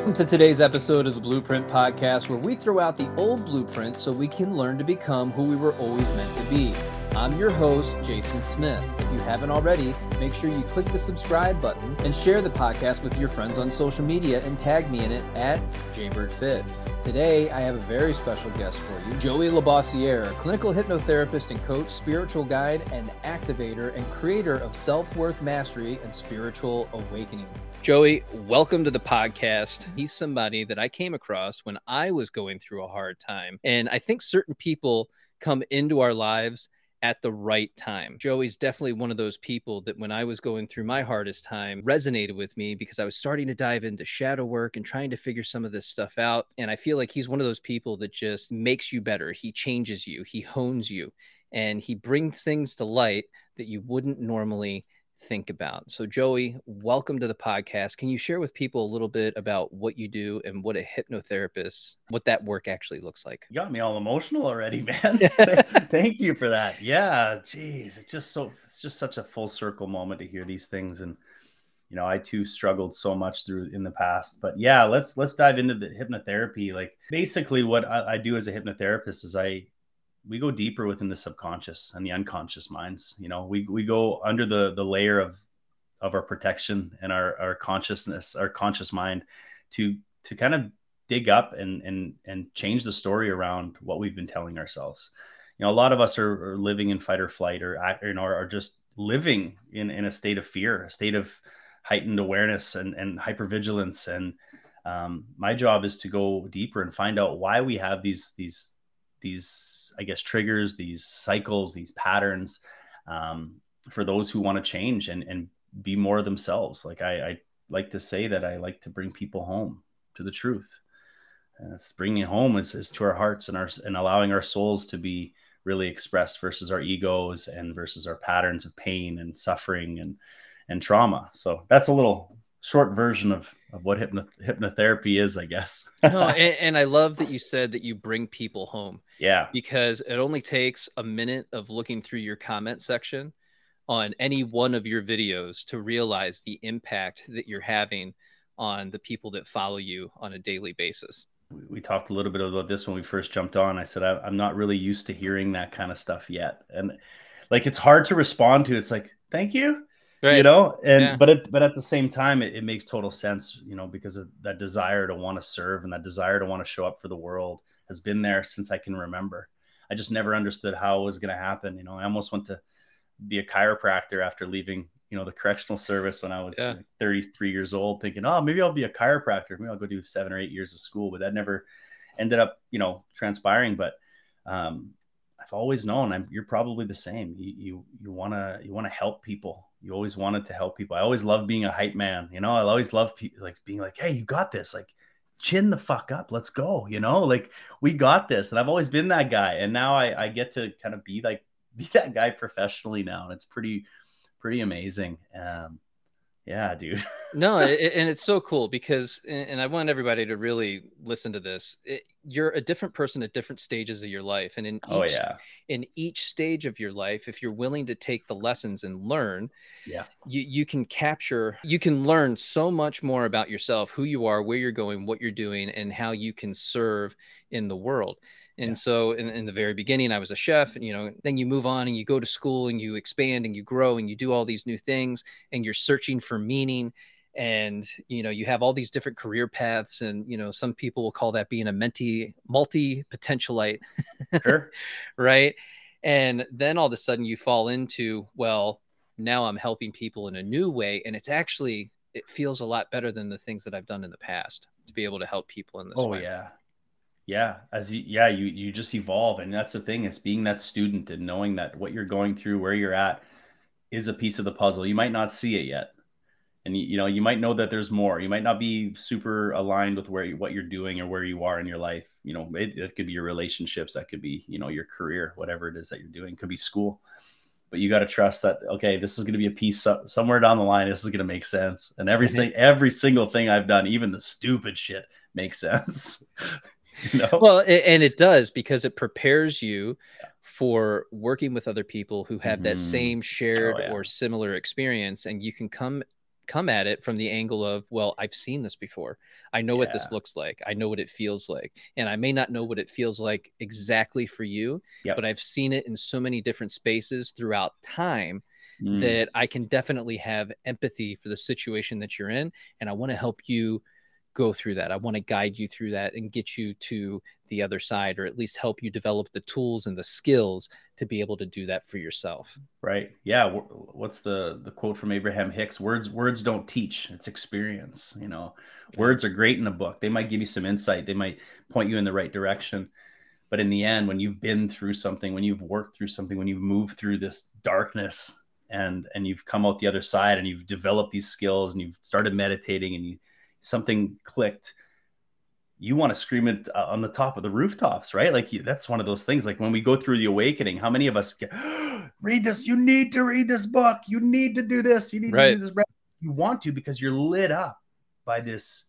Welcome to today's episode of the Blueprint Podcast, where we throw out the old blueprint so we can learn to become who we were always meant to be. I'm your host, Jason Smith. If you haven't already, make sure you click the subscribe button and share the podcast with your friends on social media and tag me in it at JaybirdFit. Today, I have a very special guest for you, Joey Labossiere, clinical hypnotherapist and coach, spiritual guide, and activator, and creator of Self Worth Mastery and Spiritual Awakening. Joey, welcome to the podcast. He's somebody that I came across when I was going through a hard time. And I think certain people come into our lives at the right time. Joey's definitely one of those people that when I was going through my hardest time resonated with me because I was starting to dive into shadow work and trying to figure some of this stuff out. And I feel like he's one of those people that just makes you better. He changes you, he hones you, and he brings things to light that you wouldn't normally think about. So, Joey, welcome to the podcast. Can you share with people a little bit about what you do and what a hypnotherapist, what that work actually looks like? You got me all emotional already, man. Thank you for that. Yeah, geez, it's just so it's just such a full circle moment to hear these things, and you know, I too struggled so much through in the past. But yeah, let's let's dive into the hypnotherapy. Like basically, what I, I do as a hypnotherapist is I we go deeper within the subconscious and the unconscious minds. You know, we we go under the the layer of of our protection and our our consciousness, our conscious mind, to to kind of dig up and and and change the story around what we've been telling ourselves. You know, a lot of us are, are living in fight or flight, or you know, are just living in in a state of fear, a state of heightened awareness and and hypervigilance. And um, my job is to go deeper and find out why we have these these these i guess triggers these cycles these patterns um, for those who want to change and and be more themselves. Like I, I like to say that i like to bring people home to the truth. And it's bringing home is, is to our hearts and our and allowing our souls to be really expressed versus our egos and versus our patterns of pain and suffering and and trauma. So that's a little short version of, of what hypno- hypnotherapy is, I guess. no, and, and, I love that you said that you bring people home. Yeah. Because it only takes a minute of looking through your comment section on any one of your videos to realize the impact that you're having on the people that follow you on a daily basis. We, we talked a little bit about this when we first jumped on. I said, I, I'm not really used to hearing that kind of stuff yet. And like, it's hard to respond to. It's like, thank you right. you know and yeah. but it, but at the same time it, it, makes total sense you know because of that desire to want to serve and that desire to want to show up for the world has been there since i can remember i just never understood how it was going to happen you know i almost went to be a chiropractor after leaving you know the correctional service when i was yeah. 33 years old thinking oh maybe i'll be a chiropractor maybe i'll go do seven or eight years of school but that never ended up you know transpiring but um, I've always known I'm, you're probably the same. You you want to you want to help people you always wanted to help people. I always loved being a hype man. You know, I always loved pe- like being like, "Hey, you got this!" Like, chin the fuck up. Let's go. You know, like we got this. And I've always been that guy. And now I, I get to kind of be like be that guy professionally now, and it's pretty pretty amazing. Um, yeah, dude. no, it, and it's so cool because, and I want everybody to really listen to this. It, you're a different person at different stages of your life, and in oh, each, oh yeah, in each stage of your life, if you're willing to take the lessons and learn, yeah, you you can capture, you can learn so much more about yourself, who you are, where you're going, what you're doing, and how you can serve in the world. And yeah. so in, in, the very beginning, I was a chef, and you know, then you move on and you go to school and you expand and you grow and you do all these new things and you're searching for meaning. And you know, you have all these different career paths, and you know, some people will call that being a menti multi potentialite, sure. right? And then all of a sudden you fall into, well, now I'm helping people in a new way, and it's actually it feels a lot better than the things that I've done in the past to be able to help people in this oh, way. Oh yeah yeah as you yeah you you just evolve and that's the thing is being that student and knowing that what you're going through where you're at is a piece of the puzzle. You might not see it yet and you, you know you might know that there's more. You might not be super aligned with where you, what you're doing or where you are in your life. You know it, it could be your relationships that could be you know your career whatever it is that you're doing. It could be school but you got to trust that okay this is going to be a piece somewhere down the line this is going to make sense and everything every single thing i've done even the stupid shit makes sense know? Well, and it does because it prepares you for working with other people who have mm-hmm. that same shared oh, yeah. or similar experience, and you can come come at it from the angle of, well, I've seen this before. I know yeah. what this looks like. I know what it feels like. And I may not know what it feels like exactly for you, yep. but I've seen it in so many different spaces throughout time mm. that I can definitely have empathy for the situation that you're in. And I want to help you go through that. I want to guide you through that and get you to the other side, or at least help you develop the tools and the skills to be able to do that for yourself. Right. Yeah. What's the the quote from Abraham Hicks? Words words don't teach. It's experience. You know, words are great in a book. They might give you some insight. They might point you in the right direction. But in the end, when you've been through something, when you've worked through something, when you've moved through this darkness and and you've come out the other side and you've developed these skills and you've started meditating and you something clicked you want to scream it uh, on the top of the rooftops right? Like that's one of those things. Like when we go through the awakening how many of us get read this you need to read this book you need to do this you need right. to do this you want to because you're lit up by this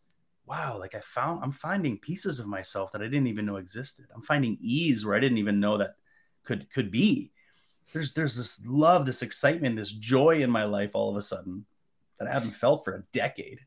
wow like i found i'm finding pieces of myself that i didn't even know existed. I'm finding ease where i didn't even know that could could be. There's there's this love this excitement this joy in my life all of a sudden that i haven't felt for a decade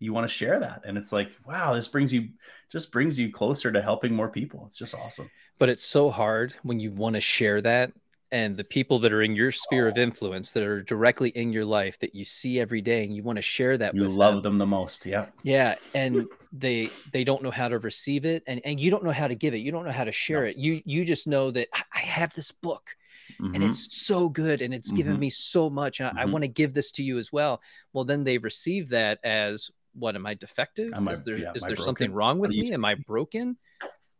you want to share that and it's like wow this brings you just brings you closer to helping more people it's just awesome but it's so hard when you want to share that and the people that are in your sphere oh. of influence that are directly in your life that you see every day and you want to share that you love them. them the most yeah yeah and they they don't know how to receive it and and you don't know how to give it you don't know how to share no. it you you just know that i have this book Mm-hmm. and it's so good and it's mm-hmm. given me so much and I, I mm-hmm. want to give this to you as well well then they receive that as what am I defective? Am I, is there yeah, is there something wrong with me? Am I broken?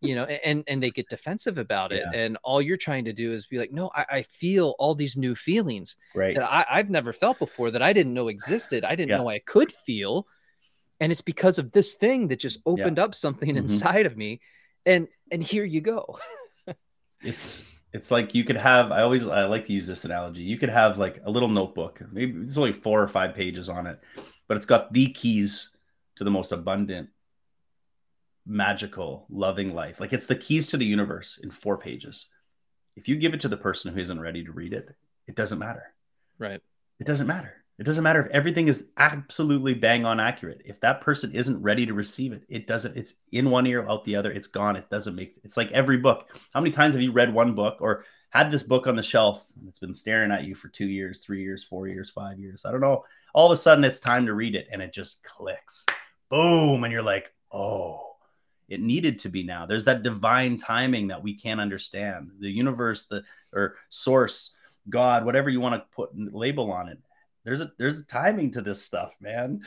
You know, and and they get defensive about it, yeah. and all you're trying to do is be like, no, I, I feel all these new feelings right. that I, have never felt before that I didn't know existed. I didn't yeah. know I could feel, and it's because of this thing that just opened up something mm-hmm. inside of me, and and here you go. it's it's like you could have i always i like to use this analogy you could have like a little notebook maybe there's only four or five pages on it but it's got the keys to the most abundant, magical, loving life. Like it's the keys to the universe in four pages. If you give it to the person who isn't ready to read it, it doesn't matter. Right. It doesn't matter. It doesn't matter if everything is absolutely bang on accurate. If that person isn't ready to receive it, it doesn't, it's in one ear, out the other. It's gone. It doesn't make, it's like every book. How many times have you read one book or had this book on the shelf it's been staring at you for two years, three years, four years, five years? I don't know. All of a sudden it's time to read it and it just clicks. Boom. And you're like oh it needed to be now. There's that divine timing that we can't understand. The universe the or source god whatever you want to put label on it. There's a there's a timing to this stuff man.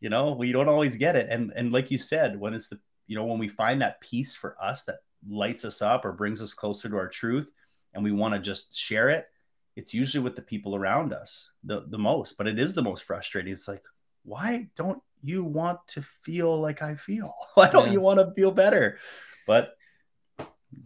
You know we don't always get it. And and like you said when it's the you know when we find that peace for us that lights us up or brings us closer to our truth and we want to just share it it's usually with the people around us the, the most but it is the most frustrating it's like why don't you want to feel like i feel why don't yeah. you want to feel better but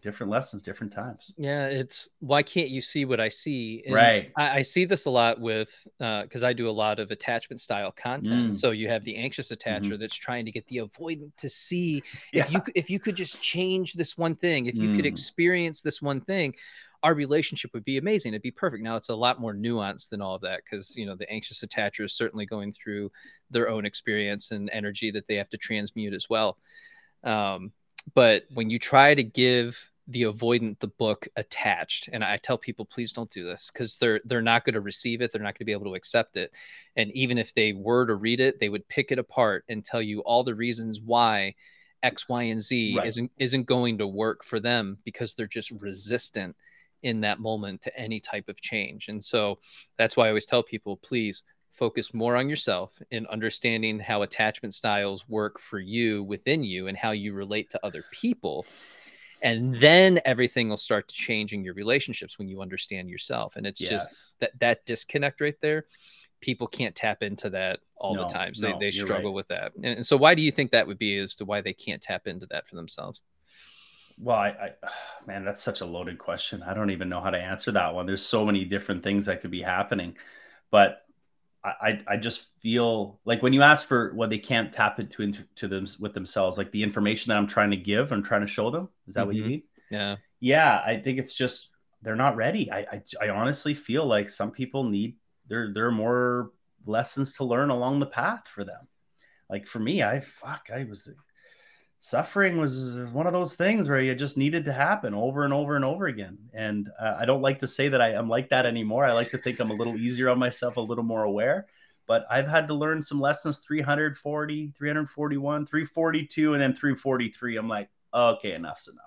different lessons different times yeah it's why can't you see what i see and right I, I, see this a lot with because uh, i do a lot of attachment style content mm. so you have the anxious attacher mm-hmm. that's trying to get the avoidant to see yeah. if you if you could just change this one thing if you mm. could experience this one thing our relationship would be amazing. It'd be perfect. Now it's a lot more nuanced than all of that because you know the anxious attacher is certainly going through their own experience and energy that they have to transmute as well. Um, but when you try to give the avoidant the book attached and i tell people please don't do this because they're they're not going to receive it they're not going to be able to accept it and even if they were to read it they would pick it apart and tell you all the reasons why x y and z right. isn't isn't going to work for them because they're just resistant in that moment to any type of change. And so that's why I always tell people please focus more on yourself in understanding how attachment styles work for you within you and how you relate to other people. And then everything will start to change in your relationships when you understand yourself. And it's yes. just that that disconnect right there. People can't tap into that all no, the time. So no, they, they struggle right. with that. And, and so why do you think that would be as to why they can't tap into that for themselves? Well, I, I, man, that's such a loaded question. I don't even know how to answer that one. There's so many different things that could be happening, but I, I just feel like when you ask for what they can't tap into into them with themselves, like the information that I'm trying to give, I'm trying to show them. Is that mm-hmm. what you mm-hmm. mean? Yeah. Yeah. I think it's just they're not ready. I, I, I honestly feel like some people need they're they're more lessons to learn along the path for them. Like for me, I fuck, I was suffering was one of those things where it just needed to happen over and over and over again. And uh, I don't like to say that I am like that anymore. I like to think I'm a little easier on myself, a little more aware. But I've had to learn some lessons 340, 341, 342, and then 343. I'm like, okay, enough's enough.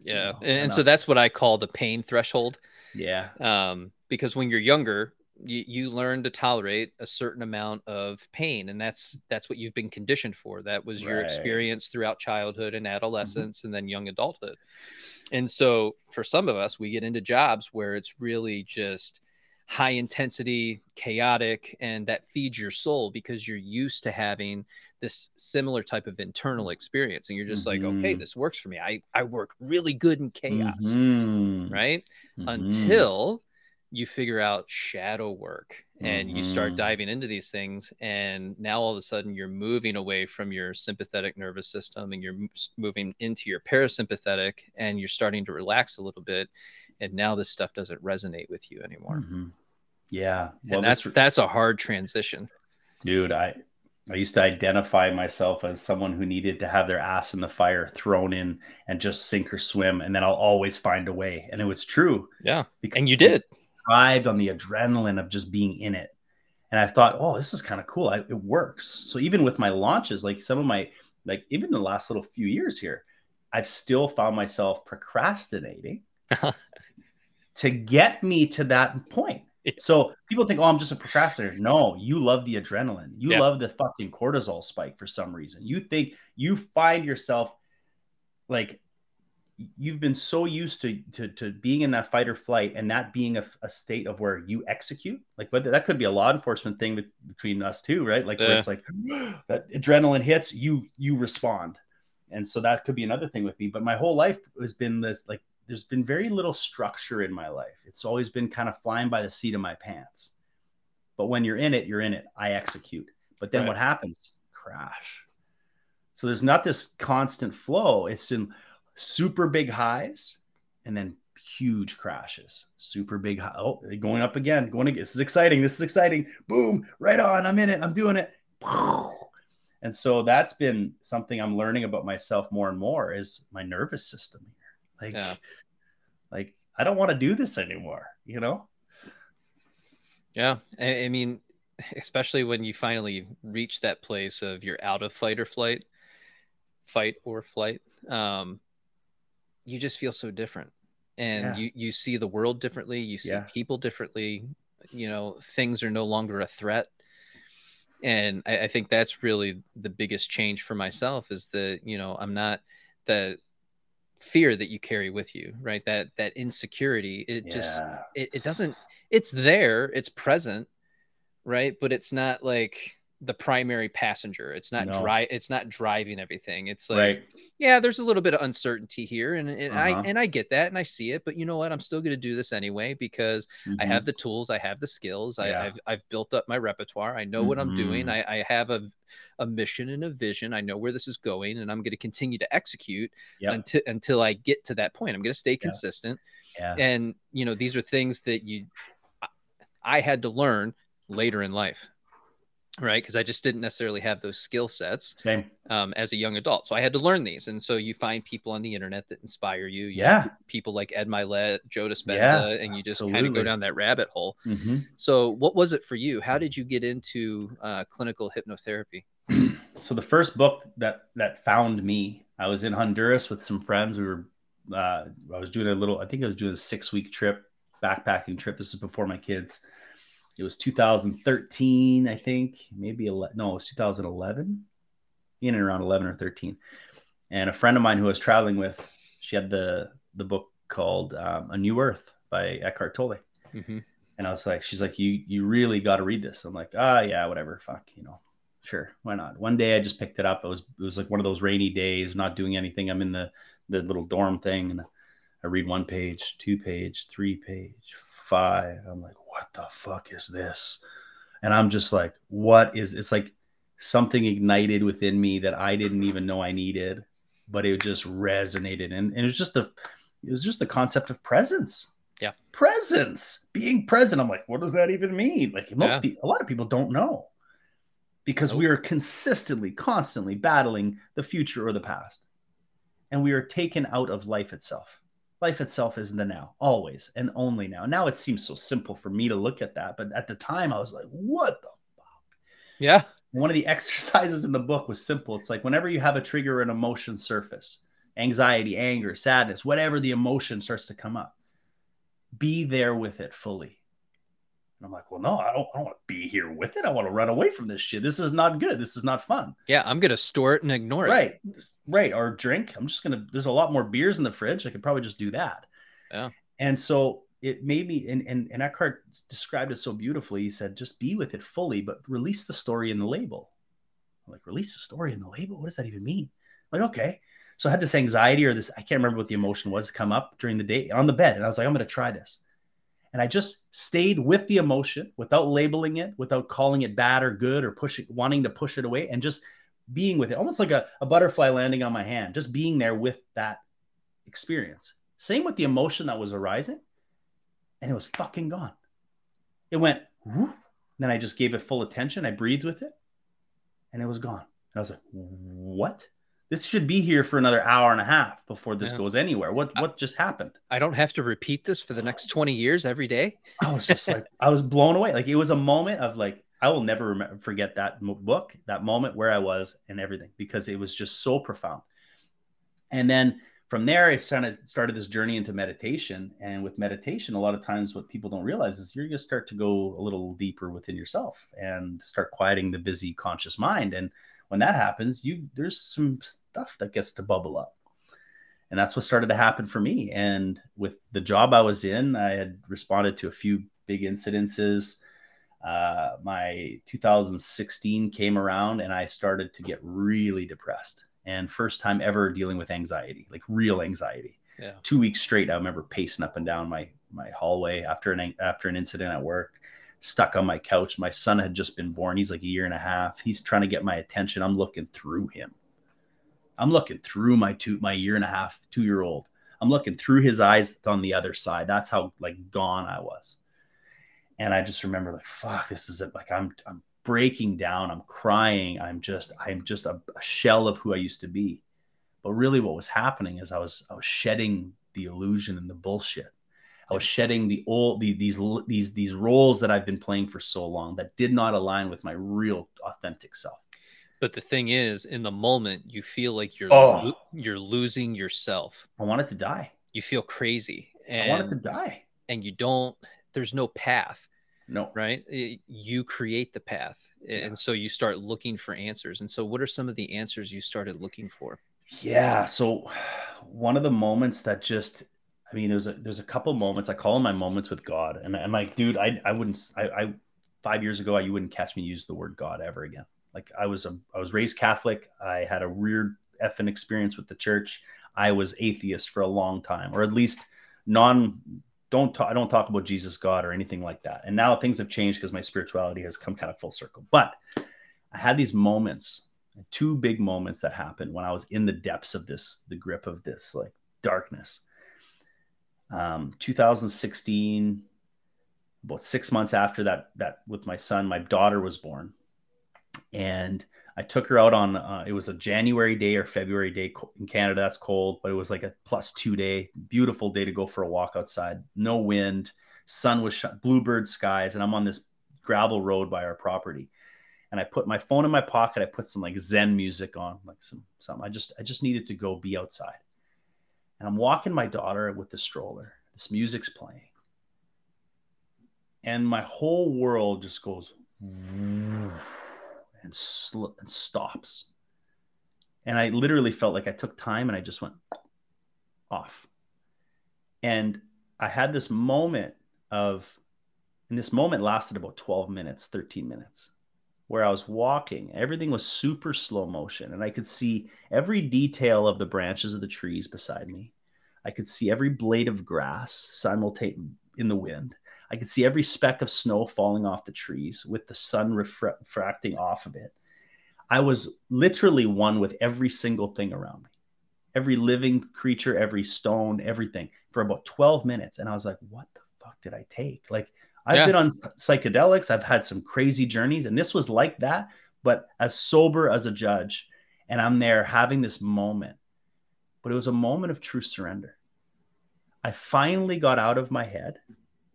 Yeah. You know, and, and so that's what I call the pain threshold. Yeah. Um, because when you're younger, you, you learn to tolerate a certain amount of pain and that's that's what you've been conditioned for that was your experience throughout childhood and mm-hmm. adolescence mm-hmm. and then young adulthood and so for some of us we get into jobs where it's really just high intensity chaotic and that feeds your soul because you're used to having this similar type of internal experience and you're just mm-hmm. like okay mm-hmm. this works for me i i work really good in chaos mm-hmm. right mm-hmm. until you figure out shadow work and mm-hmm. you start mm-hmm. diving into these things and now all of a sudden you're moving away from your sympathetic nervous system and you're moving into your parasympathetic and you're starting to relax a little bit and now this stuff doesn't resonate with you anymore mm-hmm. yeah well, and that's this... that's a hard transition dude i I used to identify myself as someone who needed to have their ass in the fire thrown in and just sink or swim, and then I'll always find a way. And it was true. Yeah. Because and you did thrived on the adrenaline of just being in it. And I thought, oh, this is kind of cool. I, it works. So even with my launches, like some of my, like even the last little few years here, I've still found myself procrastinating uh-huh. to get me to that point. So people think, oh, I'm just a procrastinator. No, you love the adrenaline. You yeah. love the fucking cortisol spike for some reason. You think you find yourself like you've been so used to, to, to being in that fight or flight and that being a, a state of where you execute like but that could be a law enforcement thing between us too right? Like where it's like that adrenaline hits you you respond. And so that could be another thing with me but my whole life has been this like there's been very little structure in my life. It's always been kind of flying by the seat of my pants. But when you're in it you're in it. I execute. But then right. what happens? Crash. So there's not this constant flow. It's in super big highs and then huge crashes. Super big high. Oh, going up again. Going again. This is exciting. This is exciting. Boom. Right on. I'm in it. I'm doing it. And so that's been something I'm learning about myself more and more is my nervous system here. Like, yeah. like I don't want to do this anymore, you know? Yeah. I, I mean, especially when you finally reach that place of you're out of fight or flight, fight or flight. Um, you just feel so different and yeah. you you see the world differently you see yeah. people differently you know things are no longer a threat and I, I, think that's really the biggest change for myself is that you know i'm not the fear that you carry with you right that that insecurity it yeah. just it, it doesn't it's there it's present right but it's not like the primary passenger. It's not no. dry. It's not driving everything. It's like, right. yeah, there's a little bit of uncertainty here, and, and uh-huh. I and I get that, and I see it. But you know what? I'm still going to do this anyway because mm-hmm. I have the tools, I have the skills, yeah. I, have I've built up my repertoire. I know mm-hmm. what I'm doing. Mm-hmm. I, I have a a mission and a vision. I know where this is going, and I'm going to continue to execute yep. until until I get to that point. I'm going to stay consistent. Yeah. yeah. And you know, these are things that you I had to learn later in life right? Because i just didn't necessarily have those skill sets same. um, as a young adult. So i had to learn these. And so you find people on the internet that inspire you, you yeah. people like ed Mylett, joe dispenza yeah, and you just kind of go down that rabbit hole. Mm-hmm. so what was it for you? How did you get into uh, clinical hypnotherapy? So the first book that that found me i was in honduras with some friends. We were uh, i was doing a little i think i was doing a six week trip backpacking trip. This is before my kids it was 2013, I think, maybe 11, no, it was 2011, in and around 11 or 13. And a friend of mine who I was traveling with, she had the the book called um, A New Earth by Eckhart Tolle. Mm-hmm. And I was like, she's like, you you really got to read this. I'm like, ah, yeah, whatever, fuck, you know, sure, why not? One day I just picked it up. It was it was like one of those rainy days, not doing anything. I'm in the the little dorm thing, and I read one page, two page, three page, five. I'm like, what the fuck is this? And I'm just like, what is it's like something ignited within me that I didn't even know I needed, but it just resonated. And, and it was just the it was just the concept of presence. Yeah. Presence, being present. I'm like, what does that even mean? Like most Yeah. people, a lot of people don't know because Nope. we are consistently, constantly battling the future or the past. And we are taken out of life itself. Life itself is the now, always and only now. Now it seems so simple for me to look at that. But at the time, I was like, what the fuck? Yeah. one of the exercises in the book was simple. It's like whenever you have a trigger or an emotion surface, anxiety, anger, sadness, whatever the emotion starts to come up, be there with it fully. I'm like, well, no, I don't, I don't want to be here with it. I want to run away from this shit. This is not good. This is not fun. Yeah. I'm going to store it and ignore it. Right. Right. Or drink. I'm just going to, there's a lot more beers in the fridge. I could probably just do that. Yeah. And so it made me, and, and, and Eckhart described it so beautifully. He said, just be with it fully, but release the story in the label. I'm like, release the story in the label? What does that even mean? I'm like, okay. So I had this anxiety or this, I can't remember what the emotion was, come up during the day on the bed. And I was like, I'm going to try this. And I just stayed with the emotion without labeling it, without calling it bad or good or pushing, wanting to push it away and just being with it, almost like a, a butterfly landing on my hand, just being there with that experience. Same with the emotion that was arising. And it was fucking gone. It went, then I just gave it full attention. I breathed with it and it was gone. And I was like, what? This should be here for another hour and a half before this Yeah. goes anywhere. What I- what just happened? I don't have to repeat this for the next 20 years every day. I was just like, I was blown away. Like it was a moment of like, I will never remember, forget that book, that moment where I was and everything, because it was just so profound. And then from there, I started started this journey into meditation. And with meditation, a lot of times what people don't realize is you're going to start to go a little deeper within yourself and start quieting the busy conscious mind. And when that happens, you there's some stuff that gets to bubble up. And that's what started to happen for me. And with the job I was in, I had responded to a few big incidences. Uh, my 2016 came around and I started to get really depressed. And first time ever dealing with anxiety, like real anxiety. Yeah. Two weeks straight, I remember pacing up and down my my hallway after an after an incident at work, stuck on my couch. My son had just been born. He's like a year and a half. He's trying to get my attention. I'm looking through him. I'm looking through my two my year and a half two year old. I'm looking through his eyes on the other side. That's how like gone I was. And I just remember like, fuck, this is it. Like I'm I'm breaking down. I'm crying. I'm just I'm just a, a shell of who I used to be. But really, what was happening is I was I was shedding the illusion and the bullshit. I was shedding the old the, these these these roles that I've been playing for so long that did not align with my real authentic self. But the thing is, in the moment, you feel like you're Oh. lo- you're losing yourself. I wanted to die. You feel crazy, and I wanted to die. and you don't. There's no path, No, right? I- You create the path, Yeah. and so you start looking for answers. And so, what are some of the answers you started looking for? Yeah. So one of the moments that just, I mean, there's a there's a couple moments I call them my moments with God, and I'm like, dude, I I wouldn't, I, I five years ago, you wouldn't catch me use the word God ever again. Like I was a I was raised Catholic. I had a weird effing experience with the church. I was atheist for a long time, or at least non. Don't talk, I don't talk about Jesus, God, or anything like that. And now things have changed because my spirituality has come kind of full circle. But I had these moments two big moments that happened when I was in the depths of this, the grip of this like darkness. Um, 2016, about six months after that, that with my son, my daughter was born, and I took her out on. Uh, it was a January day or February day in Canada. That's cold, but it was like a plus two day, beautiful day to go for a walk outside. No wind, sun was bluebird skies, and I'm on this gravel road by our property and I put my phone in my pocket. I put some like Zen music on, like some something. I just I just needed to go be outside. And I'm walking my daughter with the stroller. This music's playing. And my whole world just goes and sl- and stops. And I literally felt like I took time and I just went off. And I had this moment of, and this moment lasted about 12 minutes, 13 minutes where I was walking. Everything was super slow motion, and I could see every detail of the branches of the trees beside me. I could see every blade of grass simultaneously in the wind. I could see every speck of snow falling off the trees with the sun refra- refracting off of it. I was literally one with every single thing around me. every living creature, every stone, everything for about 12 minutes. And I was like, what the fuck did I take? Like, I've yeah. been on psychedelics, I've had some crazy journeys, and this was like that, but as sober as a judge. And I'm there having this moment, but it was a moment of true surrender. I finally got out of my head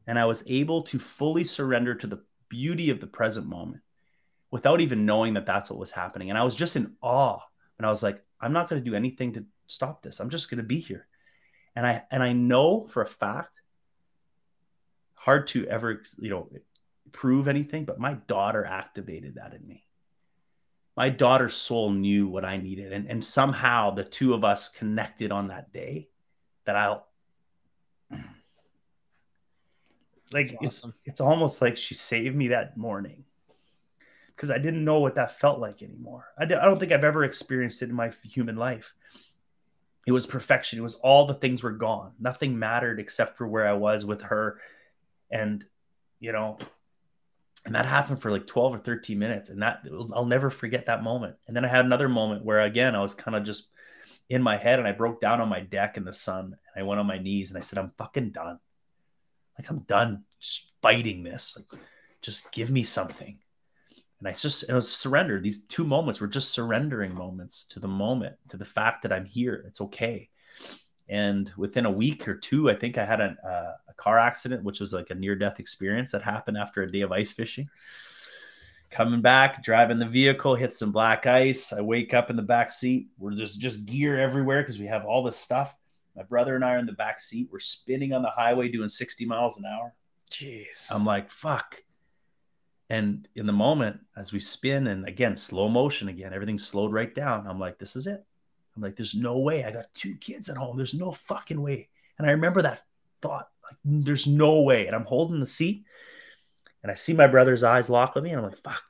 and I was able to fully surrender to the beauty of the present moment without even knowing that that's what was happening. And I was just in awe. And I was like, I'm not going to do anything to stop this. I'm just going to be here. And I and I know for a fact hard to ever, you know, prove anything, but my daughter activated that in me. My daughter's soul knew what I needed and and somehow the two of us connected on that day that I'll like awesome. it's, it's almost like she saved me that morning because I didn't know what that felt like anymore. I, I don't think I've ever experienced it in my human life. It was perfection. It was all the things were gone. Nothing mattered except for where I was with her. And, you know, and that happened for like 12 or 13 minutes. And that I'll never forget that moment. And then I had another moment where, again, I was kind of just in my head and I broke down on my deck in the sun and I went on my knees and I said, I'm fucking done. Like, I'm done fighting this. Like, just give me something and I just it was surrender. These two moments were just surrendering moments to the moment, to the fact that I'm here. It's okay. And within a week or two, I think I had a, a, a car accident, which was like a near death experience that happened after a day of ice fishing. Coming back, driving the vehicle, hit some black ice. I wake up in the back seat. We're just just gear everywhere because we have all this stuff. My brother and I are in the back seat. We're spinning on the highway doing 60 miles an hour. Jeez. I'm like, fuck and in the moment, as we spin and again, slow motion again, everything slowed right down. I'm like, this is it. I'm like, there's no way. I got two kids at home. There's no fucking way. And I remember that thought, like, there's no way. And I'm holding the seat and I see my brother's eyes lock on me. And I'm like, fuck.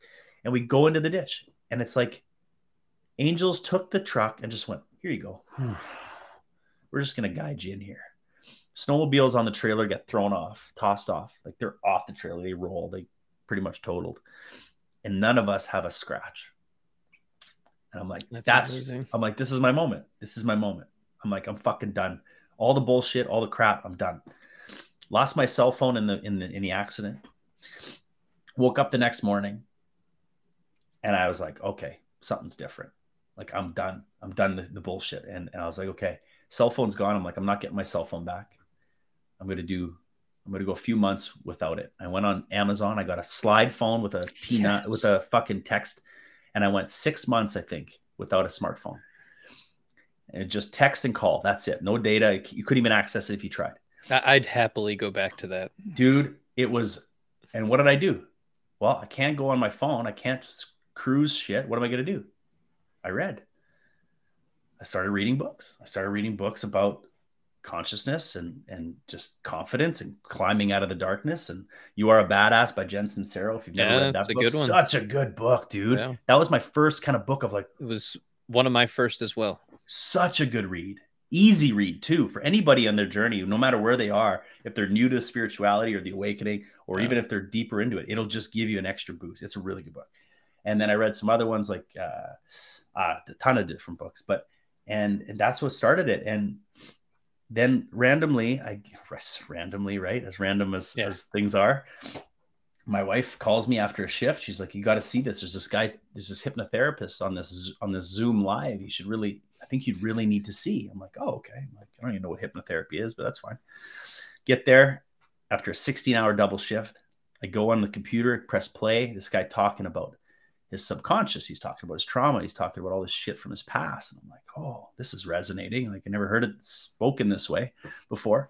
And we go into the ditch. And it's like angels took the truck and just went, here you go. We're just going to guide you in here. Snowmobiles on the trailer get thrown off, tossed off. Like they're off the trailer. They roll, they pretty much totaled. And none of us have a scratch. And I'm like, that's, that's amazing. I'm like, this is my moment. This is my moment. I'm like, I'm fucking done. All the bullshit, all the crap, I'm done. Lost my cell phone in the in the in the accident. Woke up the next morning and I was like, okay, something's different. Like I'm done. I'm done the, the bullshit. And, and I was like, okay, cell phone's gone. I'm like, I'm not getting my cell phone back. I'm gonna do I'm going to go a few months without it. I went on Amazon. I got a slide phone with a T9 yes. with a fucking text, and I went six months, I think, without a smartphone. And just text and call. That's it. No data. You couldn't even access it if you tried. I'd happily go back to that, dude. It was. And what did I do? Well, I can't go on my phone. I can't cruise shit. What am I going to do? I read. I started reading books. I started reading books about consciousness and and just confidence and climbing out of the darkness and you are a badass by Jen Sincero if you've never yeah, read that book such a good book dude yeah. that was my first kind of book of like it was one of my first as well such a good read easy read too for anybody on their journey no matter where they are if they're new to spirituality or the awakening or yeah. even if they're deeper into it it'll just give you an extra boost it's a really good book and then I read some other ones like uh, uh, a ton of different books but and and that's what started it and then randomly, I guess randomly, right? As random as, yeah. as things are, my wife calls me after a shift. She's like, "You got to see this. There's this guy. There's this hypnotherapist on this on this Zoom live. You should really. I think you'd really need to see." I'm like, "Oh, okay." I'm like, I don't even know what hypnotherapy is, but that's fine. Get there after a 16 hour double shift. I go on the computer, press play. This guy talking about his subconscious. He's talking about his trauma. He's talking about all this shit from his past. And I'm like, oh, this is resonating. Like I never heard it spoken this way before.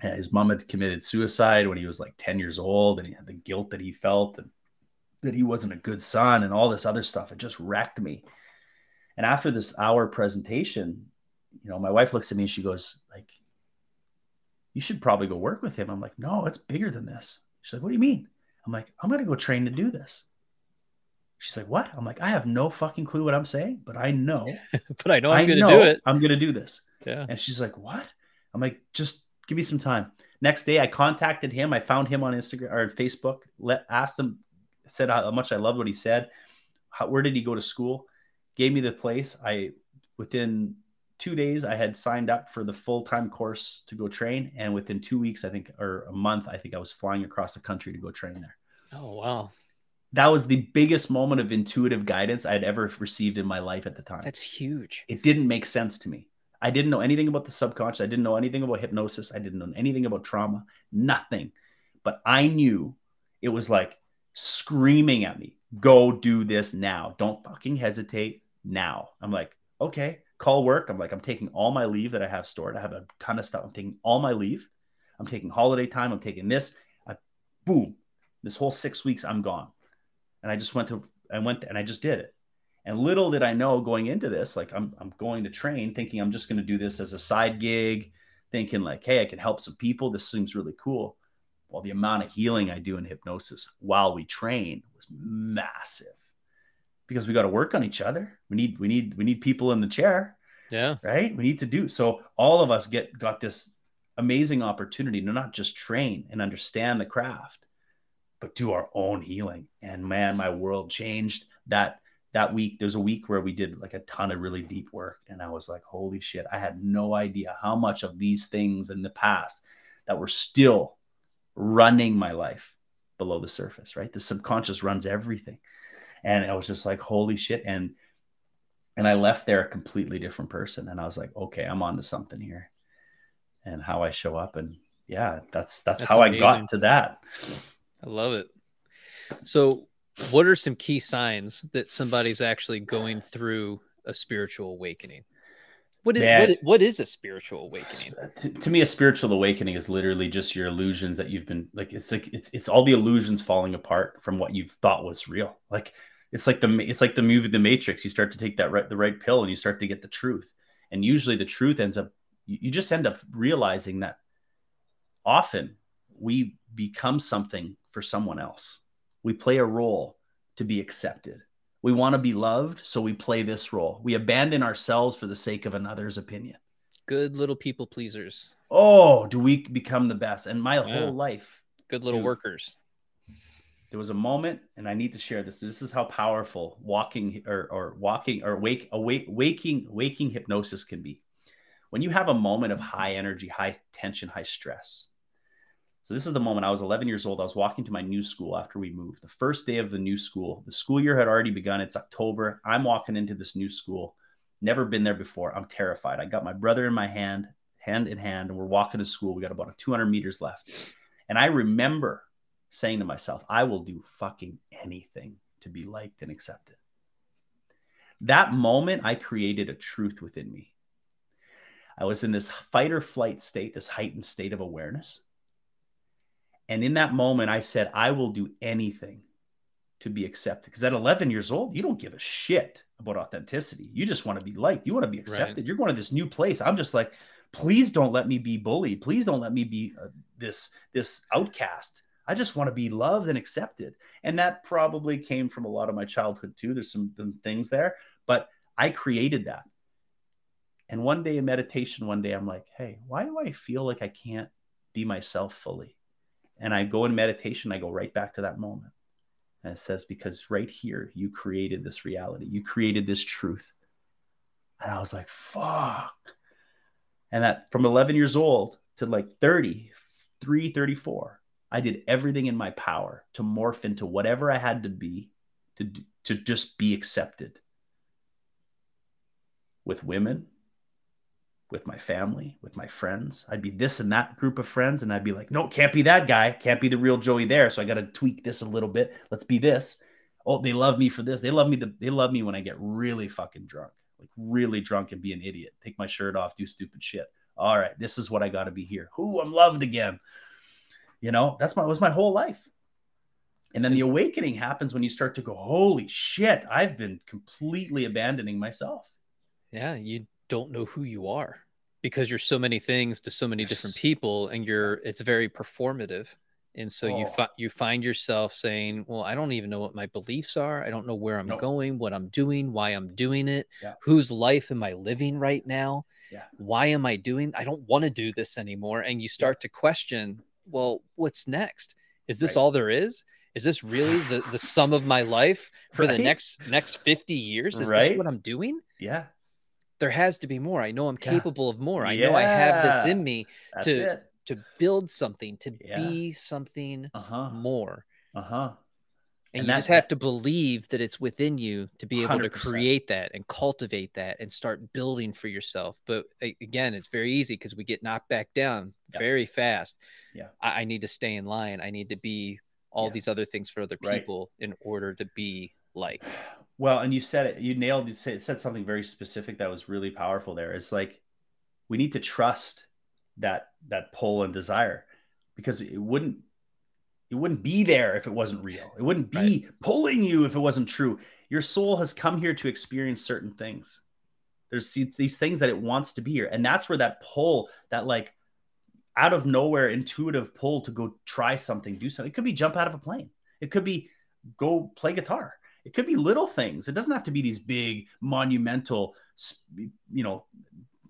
His mom had committed suicide when he was like 10 years old, and he had the guilt that he felt and that he wasn't a good son and all this other stuff. It just wrecked me. And after this hour presentation, you know, my wife looks at me and she goes, like, you should probably go work with him. I'm like, no, it's bigger than this. She's like, what do you mean? I'm like, I'm gonna go train to do this. She's like, "What?" I'm like, "I have no fucking clue what I'm saying, but I know, but I know I'm going to do it. I'm going to do this." Yeah. And she's like, "What?" I'm like, "Just give me some time." Next day, I contacted him. I found him on Instagram or Facebook. Let asked him, said how much I loved what he said. How, where did he go to school? Gave me the place. I within two days, I had signed up for the full time course to go train. And within two weeks, I think, or a month, I think I was flying across the country to go train there. Oh, wow. That was the biggest moment of intuitive guidance I'd ever received in my life at the time. That's huge. It didn't make sense to me. I didn't know anything about the subconscious. I didn't know anything about hypnosis. I didn't know anything about trauma, nothing. But I knew it was like screaming at me go do this now. Don't fucking hesitate now. I'm like, okay, call work. I'm like, I'm taking all my leave that I have stored. I have a ton of stuff. I'm taking all my leave. I'm taking holiday time. I'm taking this. I, boom, this whole six weeks, I'm gone. And I just went to, I went and I just did it. And little did I know going into this, like I'm, I'm going to train thinking I'm just going to do this as a side gig, thinking like, hey, I can help some people. This seems really cool. Well, the amount of healing I do in hypnosis while we train was massive because we got to work on each other. We need we need we need people in the chair. Yeah. Right? We need to do. So all of us get got this amazing opportunity to not just train and understand the craft, but do our own healing. And man, my world changed that that week. There's a week where we did like a ton of really deep work and I was like, "Holy shit, I had no idea how much of these things in the past that were still running my life below the surface, right? The subconscious runs everything." and I was just like, holy shit. And and I left there a completely different person. And I was like, okay, I'm on to something here. And how I show up. And yeah, that's that's, that's how amazing. I got to that. I love it. So what are some key signs that somebody's actually going through a spiritual awakening? What is, what, what is a spiritual awakening? To, to, me, a spiritual awakening is literally just your illusions that you've been like. It's like it's it's all the illusions falling apart from what you've thought was real. Like it's like the it's like the movie The Matrix. You start to take that right the right pill and you start to get the truth. And usually the truth ends up you just end up realizing that often we become something for someone else. We play a role to be accepted. We want to be loved, so we play this role. We abandon ourselves for the sake of another's opinion. Good little people pleasers. Oh, do we become the best? And my yeah. whole life. Good little dude, workers there was a moment and i need to share this this is how powerful walking or, or walking or wake awake waking waking hypnosis can be when you have a moment of high energy high tension high stress so this is the moment i was 11 years old i was walking to my new school after we moved the first day of the new school the school year had already begun it's october i'm walking into this new school never been there before i'm terrified i got my brother in my hand hand in hand and we're walking to school we got about 200 meters left and i remember saying to myself, I will do fucking anything to be liked and accepted. That moment, I created a truth within me. I was in this fight or flight state, this heightened state of awareness. And in that moment, I said, I will do anything to be accepted. Because at 11 years old, you don't give a shit about authenticity. You just want to be liked. You want to be accepted. Right. You're going to this new place. I'm just like, please don't let me be bullied. Please don't let me be uh, this this outcast. I just want to be loved and accepted. And that probably came from a lot of my childhood too. There's some, some things there, but I created that. And one day in meditation, one day I'm like, hey, why do I feel like I can't be myself fully? And I go in meditation, I go right back to that moment. And it says, because right here, you created this reality, you created this truth. And I was like, fuck. And that from 11 years old to like 33, 34, I did everything in my power to morph into whatever I had to be to, to just be accepted with women, with my family, with my friends. I'd be this and that group of friends, and I'd be like, no, can't be that guy. Can't be the real Joey there. So I got to tweak this a little bit. Let's be this. Oh, they love me for this. They love me. The, they love me when I get really fucking drunk, like really drunk and be an idiot. Take my shirt off, do stupid shit. All right, this is what I got to be here. Who I'm loved again. You know, that's my was my whole life. And then the awakening happens when you start to go, holy shit, I've been completely abandoning myself. Yeah, you don't know who you are because you're so many things to so many different people and you're it's very performative. And so oh. you fi- you find yourself saying, "Well, I don't even know what my beliefs are. I don't know where I'm nope. going, what I'm doing, why I'm doing it. Yeah. Whose life am I living right now? Yeah. Why am I doing? I don't want to do this anymore." And you start yeah. to question well, what's next? Is this right. all there is? Is this really the, the sum of my life for right? the next next 50 years? Is right? this what I'm doing? Yeah. There has to be more. I know I'm Yeah. capable of more. I know I have this in me That's to it. to build something, to Yeah. be something Uh-huh. more. Uh-huh. And, And you just have to believe that it's within you to be able to 100%. create that and cultivate that and start building for yourself. But again, it's very easy because we get knocked back down Yeah. very fast. Yeah. I, I need to stay in line. I need to be all Yeah. these other things for other Right. people in order to be liked. Well, and you said it, you nailed it, said something very specific that was really powerful there. It's like we need to trust that that pull and desire because it wouldn't it wouldn't be there if it wasn't real. It wouldn't be pulling you if it wasn't true. Your soul has come here to experience certain things. There's these things that it wants to be here. And that's where that pull, that like out of nowhere intuitive pull to go try something, do something. It could be jump out of a plane. It could be go play guitar. It could be little things. It doesn't have to be these big monumental, you know,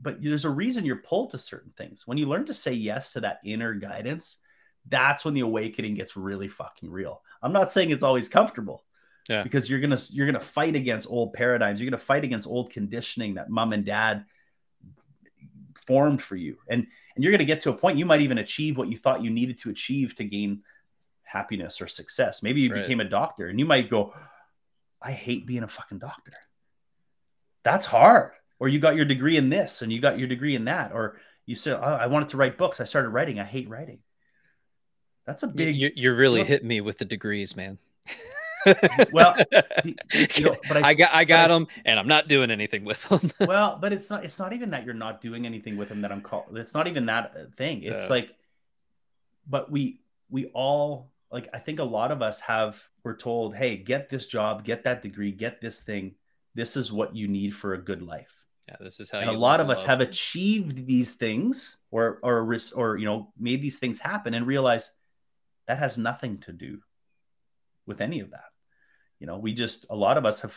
but there's a reason you're pulled to certain things. When you learn to say yes to that inner guidance, that's when the awakening gets really fucking real. I'm not saying it's always comfortable. Yeah. Because you're gonna you're gonna fight against old paradigms. You're gonna fight against old conditioning that mom and dad formed for you. And and you're gonna get to a point you might even achieve what you thought you needed to achieve to gain happiness or success. Maybe you Right. became a doctor and you might go, I hate being a fucking doctor. That's hard. Or you got your degree in this and you got your degree in that. Or you said, oh, I wanted to write books. I started writing. I hate writing. That's a big, you, you're really Look- hitting me with the degrees, man. well, you know, but I I got I got them, and I'm not doing anything with them. well, but it's not, it's not even that you're not doing anything with them that I'm called. It's not even that uh, thing. It's Yeah. like, but we, we all, like, I think a lot of us have, we're told, Hey, get this job, get that degree, get this thing. This is what you need for a good life. yeah, this is how. and a lot of us up. have achieved these things or or or you know made these things happen and realize that has nothing to do with any of that you know we just a lot of us have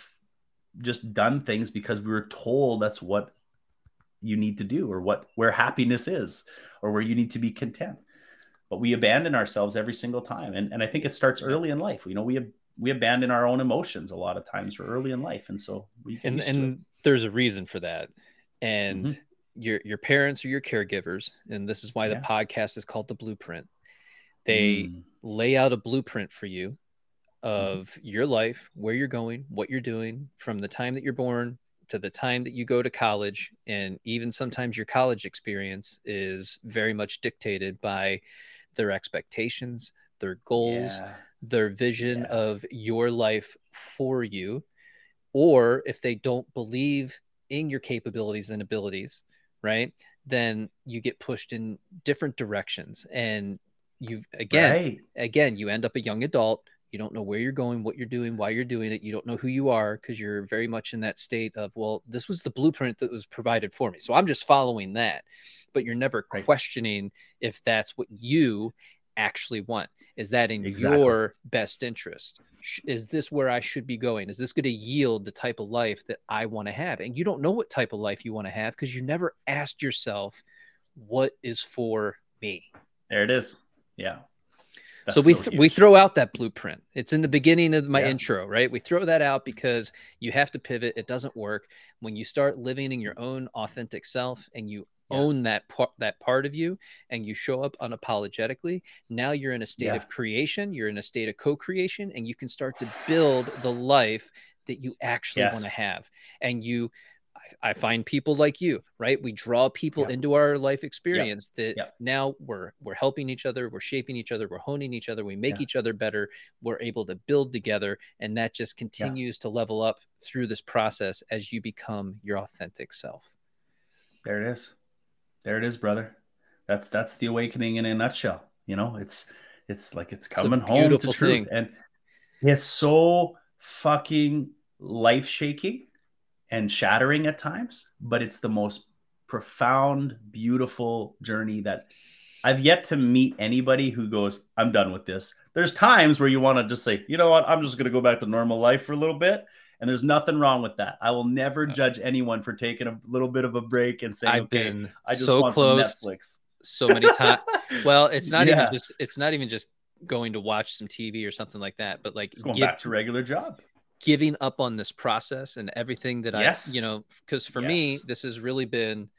just done things because we were told that's what you need to do or what where happiness is or where you need to be content but we abandon ourselves every single time and, and i think it starts early in life you know we we abandon our own emotions a lot of times or early in life and so we and used to it. and there's a reason for that and Mhm. your your parents are your caregivers and this is why Yeah. the podcast is called the blueprint they Mm, lay out a blueprint for you Mm-hmm. of your life where you're going what you're doing from the time that you're born to the time that you go to college and even sometimes your college experience is very much dictated by their expectations their goals yeah. their vision Yeah. of your life for you or if they don't believe in your capabilities and abilities right then you get pushed in different directions and you again Right. again you end up a young adult you don't know where you're going what you're doing why you're doing it you don't know who you are because you're very much in that state of well this was the blueprint that was provided for me so i'm just following that but you're never Right. questioning if that's what you actually want is that in Exactly. your best interest is this where i should be going is this going to yield the type of life that i want to have and you don't know what type of life you want to have because you never asked yourself what is for me There it is. Yeah. So we th- we throw out that blueprint. It's in the beginning of my Yeah. intro, right? We throw that out because you have to pivot. It doesn't work when you start living in your own authentic self and you Yeah. own that part that part of you and you show up unapologetically. Now you're in a state Yeah. of creation. You're in a state of co-creation, and you can start to build the life that you actually want to have. And you. I- find people like you, right? We draw people into our life experience that now we're we're helping each other, we're shaping each other, we're honing each other, we make each other better, we're able to build together, and that just continues to level up through this process as you become your authentic self. There it is. There it is, brother. That's that's the awakening in a nutshell. You know, it's it's like it's coming home to truth. thing. And it's so fucking life shaking and shattering at times, but it's the most profound, beautiful journey that I've yet to meet anybody who goes, I'm done with this. There's times where you want to just say, you know what, I'm just going to go back to normal life for a little bit. And there's nothing wrong with that. I will never judge anyone for taking a little bit of a break and saying, I've okay, been I just so want close some Netflix. so many times. Well, it's not Yeah. even just it's not even just going to watch some TV or something like that, but like Going give, back to regular job. Giving up on this process and everything that Yes. I, you know, because for me, this has really been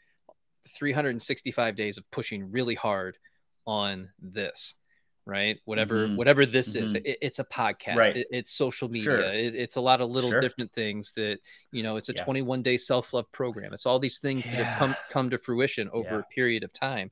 365 days of pushing really hard on this, right? Whatever, Mhm. whatever this is, Mhm. it, it's a podcast, Right. it- it's social media, Sure. it- it's a lot of little Sure. different things that, you know, it's a Yeah. 21 day self love program. It's all these things that have come come to fruition over Yeah. a period of time,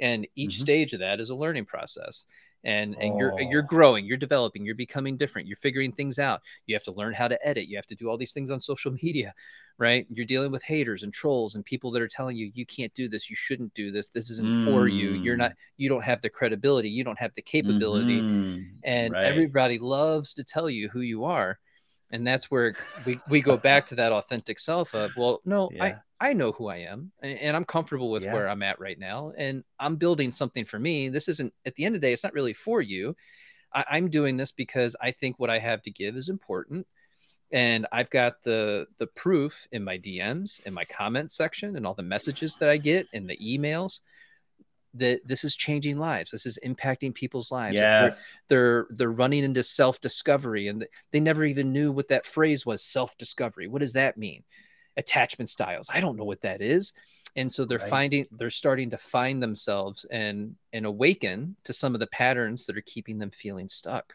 and each Mhm. stage of that is a learning process and and you're you're Oh. growing you're developing you're becoming different you're figuring things out you have to learn how to edit you have to do all these things on social media right you're dealing with haters and trolls and people that are telling you you can't do this you shouldn't do this this isn't for you you're Mm. not you don't have the credibility you don't have the capability Mhm. and Right. everybody loves to tell you who you are and that's where we, we go back to that authentic self of well no Yeah. i i know who i am and, and i'm comfortable with Yeah. where i'm at right now and i'm building something for me this isn't at the end of the day it's not really for you I, i'm doing this because i think what i have to give is important and i've got the the proof in my dms in my comment section and all the messages that i get in the emails that this is changing lives. This is impacting people's lives. They're- Yes. they're they're running into self-discovery and they never even knew what that phrase was self-discovery. What does that mean? Attachment styles. I don't know what that is. And so they're Right. finding they're starting to find themselves and and awaken to some of the patterns that are keeping them feeling stuck.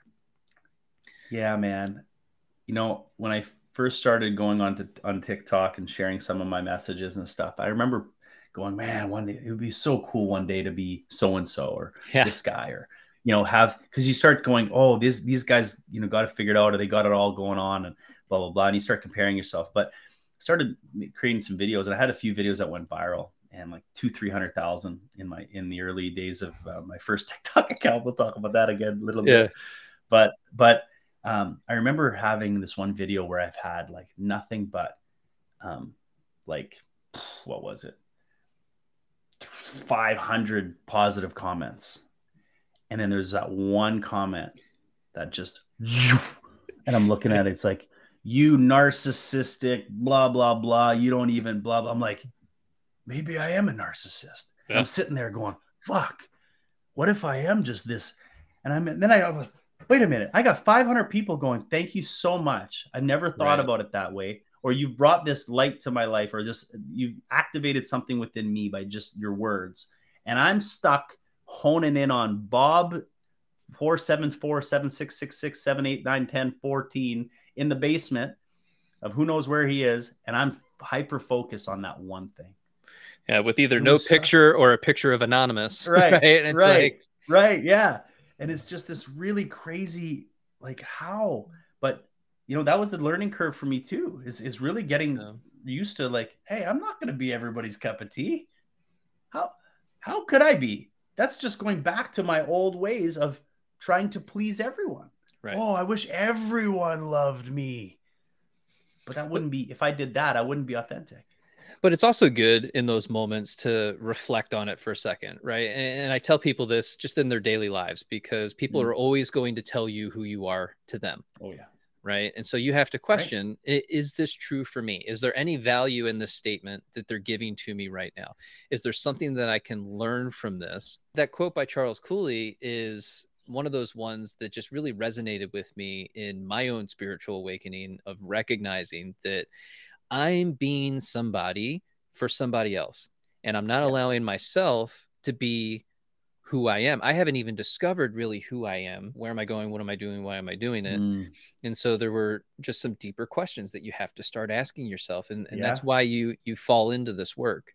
Yeah, man. You know, when I first started going on to on TikTok and sharing some of my messages and stuff, I remember going, "Man, one day it would be so cool one day to be so and so or yeah this guy or you know have because you start going, oh, these these guys you know got it figured out or they got it all going on and blah blah blah, and you start comparing yourself. But I started creating some videos and I had a few videos that went viral and like two three hundred thousand in my in the early days of uh, my first TikTok account. We'll talk about that again a little yeah bit but but um, I remember having this one video where I've had like nothing but um, like what was it 500 positive comments. And then there's that one comment that just and I'm looking at it it's like you narcissistic blah blah blah. You don't even blah blah. I'm like maybe I am a narcissist. Yeah. I'm sitting there going fuck. What if I am just this? And I'm then I was like wait a minute. I got 500 people going thank you so much i never thought Right. about it that way or you've brought this light to my life or this you've activated something within me by just your words. And i'm stuck honing in on bob 474 7666 789 10 14 in the basement of who knows where he is. And i'm hyper focused on that one thing. Yeah with either no picture or a picture of anonymous Right, and it's right. like right yeah. And it's just this really crazy like how? But you know that was the learning curve for me too is, is really getting Yeah. used to like hey i'm not going to be everybody's cup of tea. How how could i be? That's just going back to my old ways of trying to please everyone. Right. Oh i wish everyone loved me. But that wouldn't be if i did that i wouldn't be authentic. But it's also good in those moments to reflect on it for a second right? And, and i tell people this just in their daily lives because people Mm. are always going to tell you who you are to them. Oh yeah right? And so you have to question "I- is this true for me? Is there any value in this statement that they're giving to me right now? Is there something that i can learn from this? That quote by charles cooley is one of those ones that just really resonated with me in my own spiritual awakening of recognizing that i'm being somebody for somebody else and i'm not allowing myself to be who i am. I haven't even discovered really who i am. Where am i going? What am i doing? Why am i doing it? Mm, and so there were just some deeper questions that you have to start asking yourself and, and that's why you you fall into this work.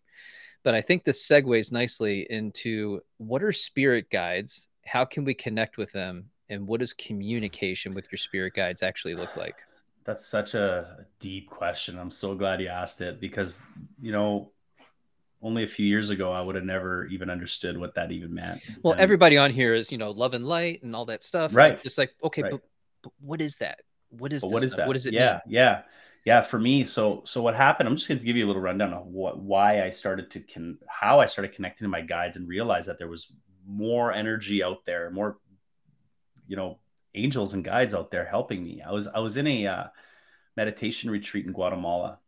But i think this segues nicely into what are spirit guides? How can we connect with them? And what does communication with your spirit guides actually look like? That's such a deep question. I'm so glad you asked it because, you know, only a few years ago, I would have never even understood what that even meant. well And- everybody on here is you know love and light and all that stuff Right. it's just like okay Right. but, but what is that what is, this what is stuff? that? what does it yeah, mean yeah, yeah. For me, so so what happened? I'm just going to give you a little rundown of what why I started to con how I started connecting to my guides and realized that there was more energy out there, more you know angels and guides out there helping me. I was I was in a uh, meditation retreat in Guatemala,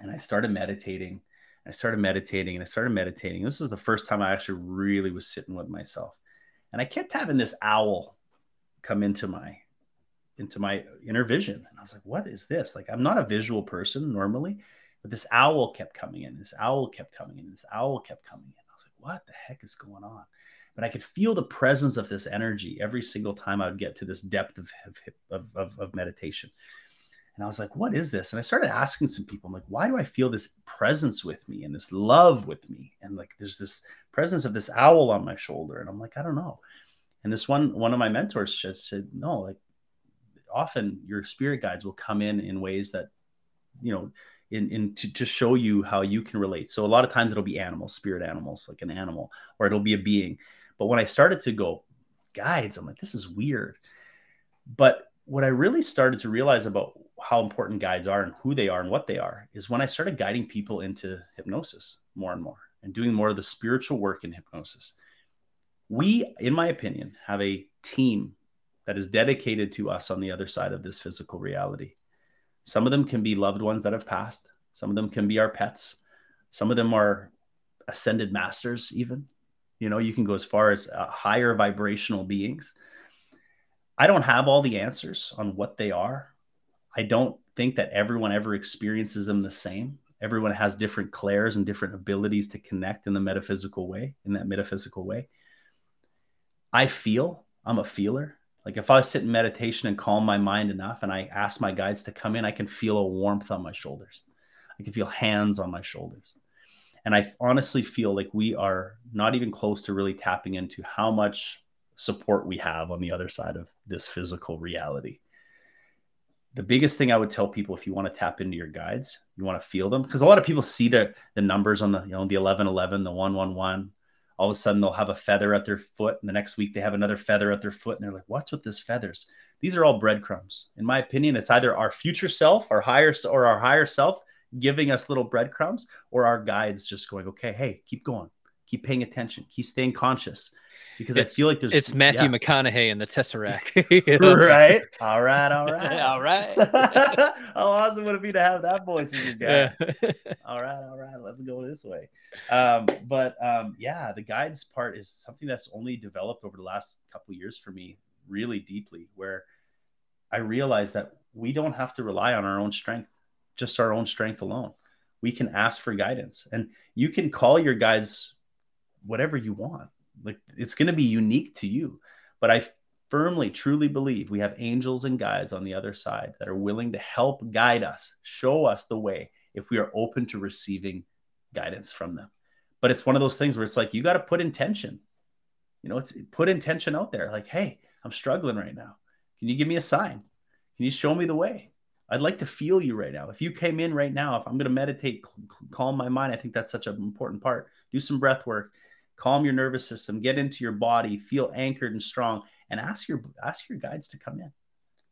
and I started meditating. I started meditating and I started meditating. This was the first time I actually really was sitting with myself. And I kept having this owl come into my into my inner vision. And I was like, what is this? Like, I'm not a visual person normally, but this owl kept coming in. This owl kept coming in. This owl kept coming in. I was like, what the heck is going on? But I could feel the presence of this energy every single time I would get to this depth of, of, of, of meditation. And I was like, what is this? And I started asking some people, I'm like, why do I feel this presence with me and this love with me? And like, there's this presence of this owl on my shoulder. And I'm like, I don't know. And this one, one of my mentors just said, no, like often your spirit guides will come in in ways that, you know, in, in to, to show you how you can relate. So a lot of times it'll be animals, spirit animals, like an animal, or it'll be a being. But when I started to go guides, I'm like, this is weird. But what I really started to realize about how important guides are and who they are and what they are is when I started guiding people into hypnosis more and more and doing more of the spiritual work in hypnosis. We, in my opinion, have a team that is dedicated to us on the other side of this physical reality. Some of them can be loved ones that have passed, some of them can be our pets, some of them are ascended masters, even. You know, you can go as far as uh, higher vibrational beings. I don't have all the answers on what they are. I don't think that everyone ever experiences them the same. Everyone has different clairs and different abilities to connect in the metaphysical way, in that metaphysical way. I feel, I'm a feeler. Like if I sit in meditation and calm my mind enough and I ask my guides to come in, I can feel a warmth on my shoulders. I can feel hands on my shoulders. And I honestly feel like we are not even close to really tapping into how much support we have on the other side of this physical reality. The biggest thing I would tell people if you want to tap into your guides, you want to feel them because a lot of people see the the numbers on the you know the 1111, the 111, all of a sudden they'll have a feather at their foot and the next week they have another feather at their foot and they're like what's with this feathers? These are all breadcrumbs. In my opinion it's either our future self our higher or our higher self giving us little breadcrumbs or our guides just going okay hey keep going keep paying attention keep staying conscious because it's, I feel like there's it's Matthew yeah. McConaughey in the Tesseract. right. All right. All right. all right. How awesome would it be to have that voice in your guy? Yeah. all right. All right. Let's go this way. Um, but um, yeah, the guides part is something that's only developed over the last couple years for me, really deeply, where I realized that we don't have to rely on our own strength, just our own strength alone. We can ask for guidance, and you can call your guides whatever you want like it's going to be unique to you. But I firmly, truly believe we have angels and guides on the other side that are willing to help guide us, show us the way if we are open to receiving guidance from them. But it's one of those things where it's like you got to put intention. You know, it's put intention out there. Like, hey, I'm struggling right now. Can you give me a sign? Can you show me the way? I'd like to feel you right now. If you came in right now, if I'm going to meditate, calm my mind, I think that's such an important part. Do some breath work, calm your nervous system, get into your body, feel anchored and strong, and ask your ask your guides to come in.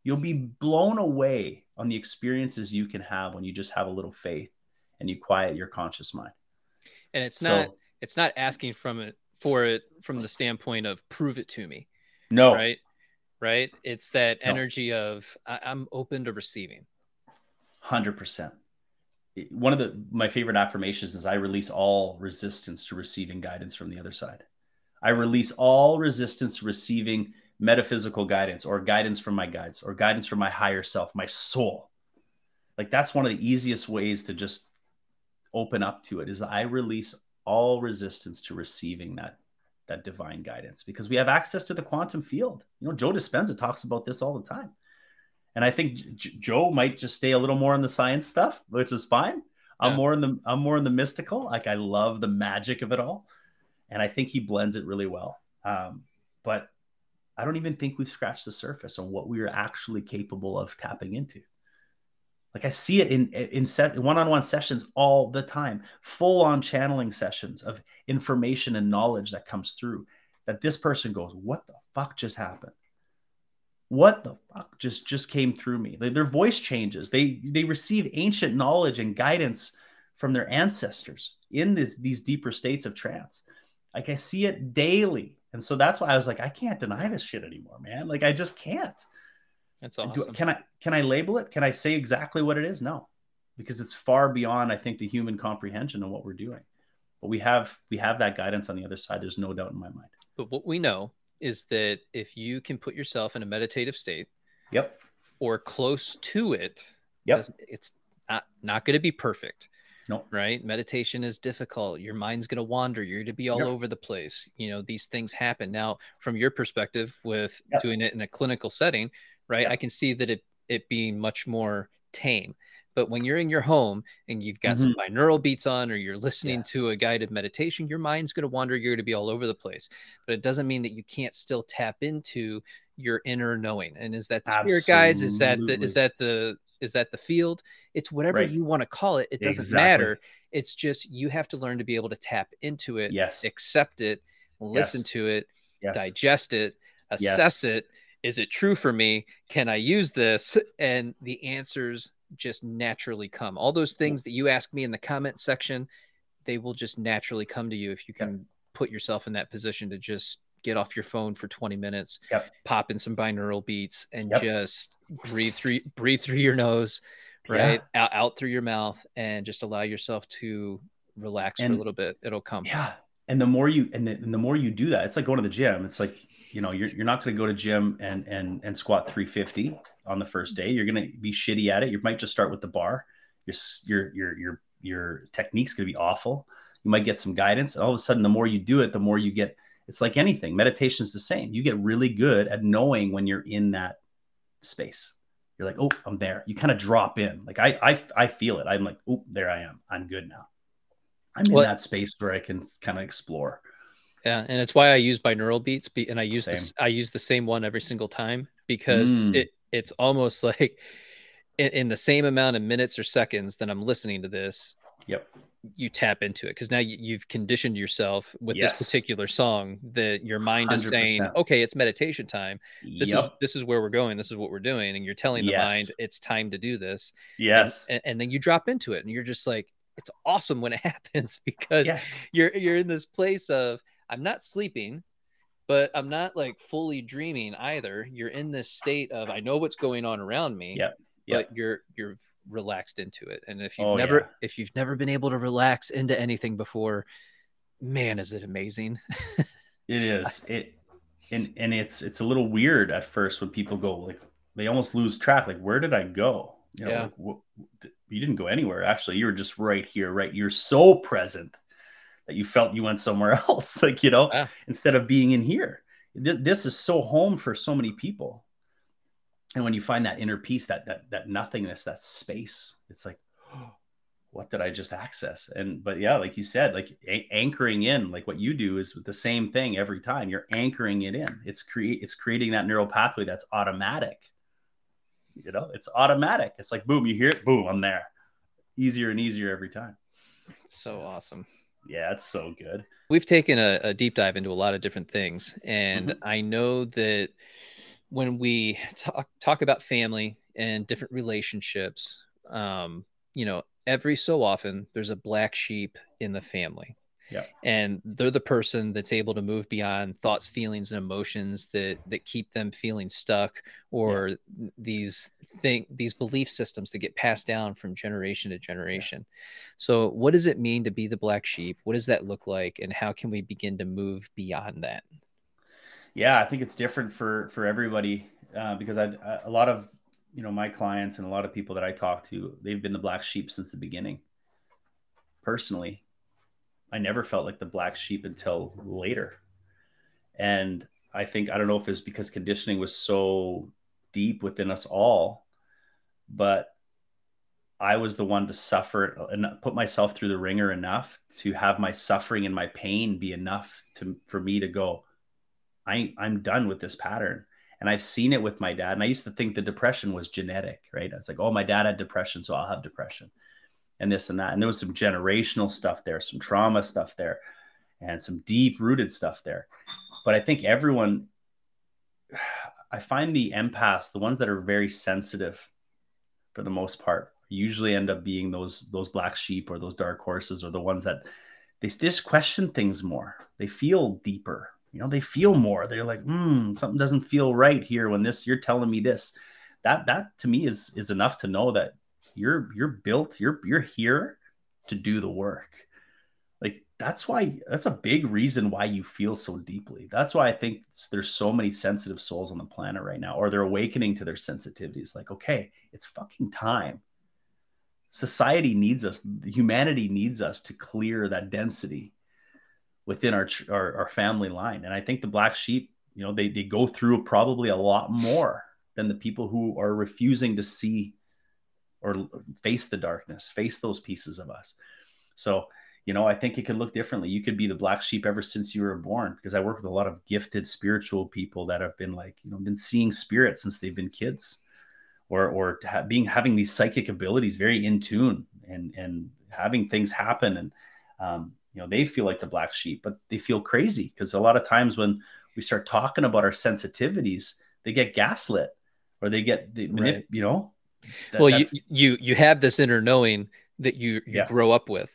You'll be blown away on the experiences you can have when you just have a little faith and you quiet your conscious mind. And it's not so, it's not asking from it for it from the standpoint of prove it to me. No. Right? Right? It's that no. energy of I'm open to receiving. 100% one of the my favorite affirmations is I release all resistance to receiving guidance from the other side. I release all resistance to receiving metaphysical guidance or guidance from my guides or guidance from my higher self, my soul. Like that's one of the easiest ways to just open up to it is I release all resistance to receiving that that divine guidance because we have access to the quantum field. You know, Joe Dispenza talks about this all the time. And I think J- Joe might just stay a little more on the science stuff, which is fine. I'm more in the I'm more in the mystical. Like I love the magic of it all, and I think he blends it really well. Um, but I don't even think we've scratched the surface on what we are actually capable of tapping into. Like I see it in in set one-on-one sessions all the time, full-on channeling sessions of information and knowledge that comes through. That this person goes, "What the fuck just happened?" What the fuck just just came through me. Their voice changes. They they receive ancient knowledge and guidance from their ancestors in this, these deeper states of trance. Like i see it daily. And so that's why i was like i can't deny this shit anymore man. Like i just can't. That's awesome. Do, can i can i label it? Can i say exactly what it is? No. Because it's far beyond i think the human comprehension of what we're doing. But we have we have that guidance on the other side. There's no doubt in my mind. But what we know is that if you can put yourself in a meditative state, yep, or close to it, yep. it's not, not going to be perfect. No. Right. Meditation is difficult. Your mind's going to wander. You're going to be all yep. over the place. You know, these things happen. Now, from your perspective, with yep. doing it in a clinical setting, right, yep. I can see that it, it being much more tame. But when you're in your home and you've got mm-hmm. some binaural beats on or you're listening yeah. to a guided meditation, your mind's going to wander. You're going to be all over the place. But it doesn't mean that you can't still tap into your inner knowing. And is that the Absolutely. spirit guides? Is that the is that the is that the field? It's whatever right. you want to call it. It doesn't exactly. matter. It's just you have to learn to be able to tap into it, yes, accept it, listen yes. to it, yes. digest it, assess yes. it. Is it true for me? Can I use this? And the answers just naturally come. All those things that you ask me in the comment section, they will just naturally come to you if you can put yourself in that position to just get off your phone for 20 minutes, yep. pop in some binaural beats and yep. just breathe through breathe through your nose, right? Yeah. Out, out through your mouth and just allow yourself to relax and, for a little bit. It'll come. Yeah. And the more you and the, and the more you do that, it's like going to the gym. It's like, you know, you're, you're not going to go to gym and and and squat 350 on the first day. You're going to be shitty at it. You might just start with the bar. Your your your your your technique's going to be awful. You might get some guidance. And all of a sudden, the more you do it, the more you get it's like anything. Meditation is the same. You get really good at knowing when you're in that space. You're like, oh, I'm there. You kind of drop in. Like I, I, I feel it. I'm like, oh, there I am. I'm good now. I'm in that space where I can kind of explore. Yeah, and it's why I use binaural beats, and I use same. this. I use the same one every single time because mm. it it's almost like in, in the same amount of minutes or seconds that I'm listening to this. Yep you tap into it because now you, have conditioned yourself with yes. this particular song that your mind 100%. is saying okay it's meditation time this yep. is this is where we're going this is what we're doing and you're telling the yes. mind it's time to do this yes and, and, and, then you drop into it and you're just like it's awesome when it happens because yeah. you're you're in this place of i'm not sleeping but i'm not like fully dreaming either you're in this state of i know what's going on around me yeah yep. but you're you're relaxed into it. And if you've oh, never yeah. if you've never been able to relax into anything before, man, is it amazing. it is. It and and it's it's a little weird at first when people go like they almost lose track like where did I go? You know, yeah. Like, what, you didn't go anywhere actually. You were just right here, right? You're so present that you felt you went somewhere else like, you know, yeah. instead of being in here. This is so home for so many people and when you find that inner peace that that that nothingness that space it's like oh, what did i just access and but yeah like you said like a- anchoring in like what you do is the same thing every time you're anchoring it in it's create it's creating that neural pathway that's automatic you know it's automatic. It's like boom you hear it boom i'm there. Easier and easier every time. It's so awesome. Yeah it's so good. We've taken a, a deep dive into a lot of different things and mm-hmm. i know that when we talk talk about family and different relationships, um, you know, every so often there's a black sheep in the family. Yeah. And they're the person that's able to move beyond thoughts, feelings, and emotions that that keep them feeling stuck, or yeah. these thing these belief systems that get passed down from generation to generation. Yeah. So, what does it mean to be the black sheep? What does that look like, and how can we begin to move beyond that? yeah, I think it's different for for everybody uh, because I, I, a lot of you know my clients and a lot of people that I talk to, they've been the black sheep since the beginning. Personally, I never felt like the black sheep until later, and I think I don't know if it's because conditioning was so deep within us all, but I was the one to suffer and put myself through the ringer enough to have my suffering and my pain be enough to for me to go I, I'm done with this pattern. And I've seen it with my dad. And I used to think the depression was genetic, right? It's like, oh, my dad had depression, so I'll have depression and this and that. And there was some generational stuff there, some trauma stuff there, and some deep rooted stuff there. But I think everyone, I find the empaths, the ones that are very sensitive for the most part, usually end up being those those black sheep or those dark horses or the ones that they just question things more. They feel deeper you know they feel more they're like hmm something doesn't feel right here when this you're telling me this that that to me is is enough to know that you're you're built you're you're here to do the work. Like that's why that's a big reason why you feel so deeply. That's why i think there's so many sensitive souls on the planet right now or they're awakening to their sensitivities. Like okay it's fucking time. Society needs us humanity needs us to clear that density within our, our, our family line. And i think the black sheep you know they, they go through probably a lot more than the people who are refusing to see or face the darkness face those pieces of us. So you know i think it could look differently. You could be the black sheep ever since you were born because i work with a lot of gifted spiritual people that have been like you know been seeing spirits since they've been kids or or being having these psychic abilities very in tune and and having things happen. And um, you know they feel like the black sheep but they feel crazy because a lot of times when we start talking about our sensitivities they get gaslit or they get the right. you know that, well you you you have this inner knowing that you you yeah. grow up with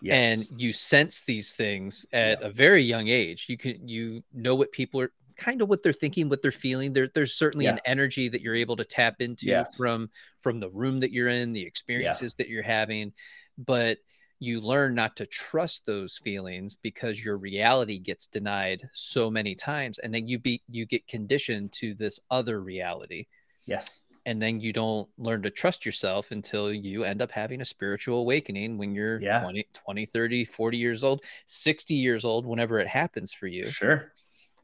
yes. and you sense these things at yeah. a very young age you can you know what people are kind of what they're thinking, what they're feeling. There, there's certainly yeah. an energy that you're able to tap into yes. from from the room that you're in, the experiences that you're having, but you learn not to trust those feelings because your reality gets denied so many times, and then you be you get conditioned to this other reality. Yes. And then you don't learn to trust yourself until you end up having a spiritual awakening when you're yeah. 20, 20, 30, 40 years old, 60 years old, whenever it happens for you. Sure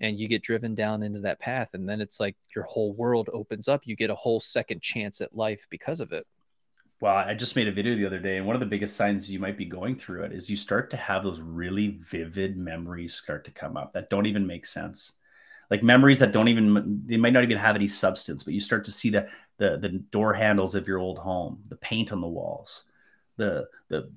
and you get driven down into that path and then it's like your whole world opens up you get a whole second chance at life because of it well i just made a video the other day and one of the biggest signs you might be going through it is you start to have those really vivid memories start to come up that don't even make sense like memories that don't even they might not even have any substance but you start to see the the, the door handles of your old home the paint on the walls the the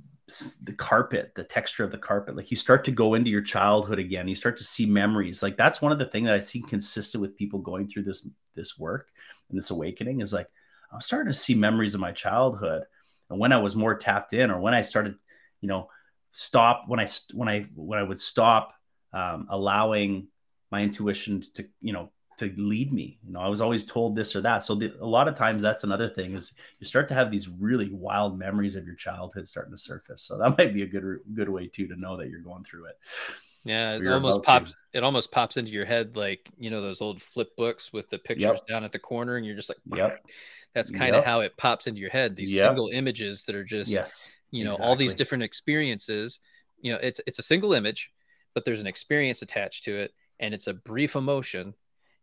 the carpet, the texture of the carpet. Like you start to go into your childhood again. You start to see memories. Like that's one of the things that I see consistent with people going through this this work and this awakening is like I'm starting to see memories of my childhood and when I was more tapped in, or when I started, you know, stop when I when I when I would stop um, allowing my intuition to you know to lead me. You know, I was always told this or that. So the, a lot of times that's another thing is you start to have these really wild memories of your childhood starting to surface. So that might be a good good way too to know that you're going through it. Yeah, it almost pops. To. It almost pops into your head like you know those old flip books with the pictures yep. down at the corner, and you're just like, yep. That's kind of yep. how it pops into your head. These yep. single images that are just, yes, you know, exactly. all these different experiences. You know, it's it's a single image, but there's an experience attached to it, and it's a brief emotion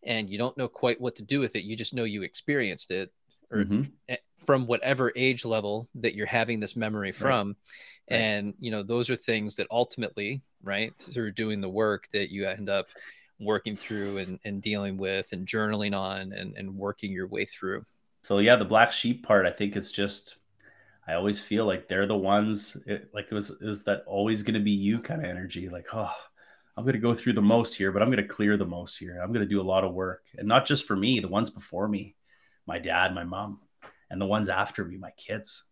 and you don't know quite what to do with it. You just know you experienced it or mm-hmm. from whatever age level that you're having this memory from. Right. Right. And, you know, those are things that ultimately, right, through doing the work that you end up working through and, and dealing with and journaling on and, and working your way through. So, yeah, the black sheep part, I think it's just, I always feel like they're the ones, it, like it was, it was that always going to be you kind of energy. Like, oh, I'm going to go through the most here, but I'm going to clear the most here. I'm going to do a lot of work, and not just for me, the ones before me, my dad, my mom, and the ones after me, my kids.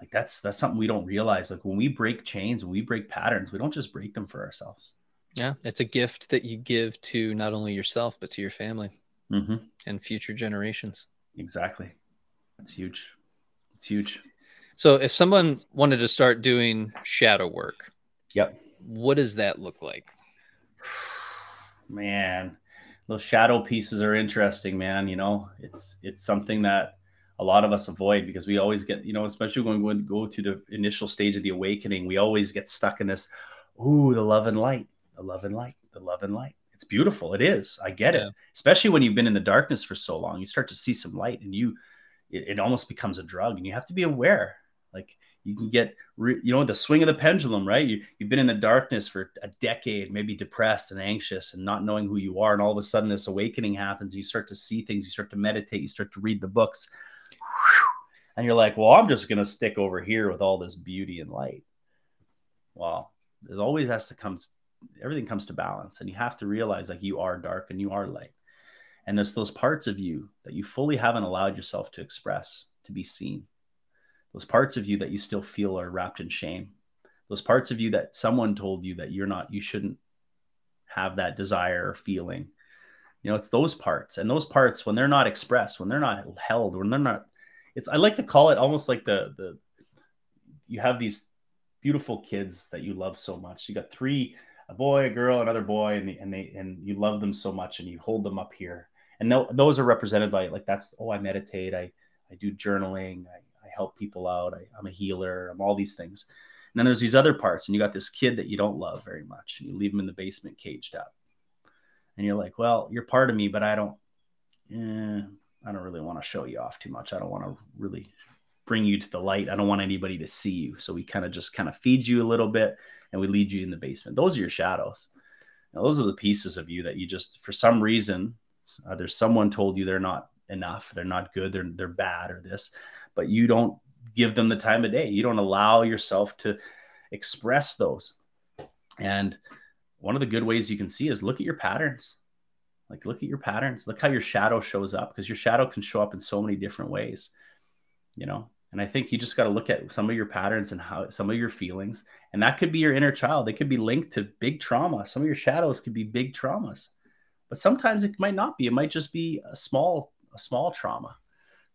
Like that's that's something we don't realize. Like when we break chains, when we break patterns, we don't just break them for ourselves. Yeah, it's a gift that you give to not only yourself but to your family mm-hmm. and future generations. Exactly, it's huge. It's huge. So, if someone wanted to start doing shadow work, yep, what does that look like? man, those shadow pieces are interesting, man. You know, it's it's something that a lot of us avoid because we always get, you know, especially when we go through the initial stage of the awakening, we always get stuck in this, ooh, the love and light, the love and light, the love and light. It's beautiful. It is. I get yeah. it. Especially when you've been in the darkness for so long, you start to see some light and you, it, it almost becomes a drug and you have to be aware. Like you can get re- you know the swing of the pendulum right? You, you've been in the darkness for a decade maybe depressed and anxious and not knowing who you are and all of a sudden this awakening happens you start to see things you start to meditate you start to read the books. And you're like well i'm just going to stick over here with all this beauty and light. Well there's always has to come everything comes to balance and you have to realize like you are dark and you are light. And there's those parts of you that you fully haven't allowed yourself to express to be seen those parts of you that you still feel are wrapped in shame those parts of you that someone told you that you're not you shouldn't have that desire or feeling you know it's those parts and those parts when they're not expressed when they're not held when they're not it's i like to call it almost like the the you have these beautiful kids that you love so much. You got three, a boy, a girl, another boy, and, and they and you love them so much, and you hold them up here. And those are represented by like that's oh I meditate, I I do journaling, I help people out, I, I'm a healer, I'm all these things. And then there's these other parts, and you got this kid that you don't love very much, and you leave him in the basement caged up. And you're like, well, you're part of me, but I don't, eh, I don't really want to show you off too much. I don't want to really bring you to the light. I don't want anybody to see you. So we kind of just kind of feed you a little bit and we lead you in the basement. Those are your shadows. Now, those are the pieces of you that you just, for some reason, either someone told you they're not enough, they're not good, they're, they're bad or this, but you don't give them the time of day. You don't allow yourself to express those. And one of the good ways you can see is look at your patterns. Like, look at your patterns. Look how your shadow shows up because your shadow can show up in so many different ways, you know. And I think you just got to look at some of your patterns and how some of your feelings, and that could be your inner child. They could be linked to big trauma. Some of your shadows could be big traumas, but sometimes it might not be. It might just be a small, a small trauma.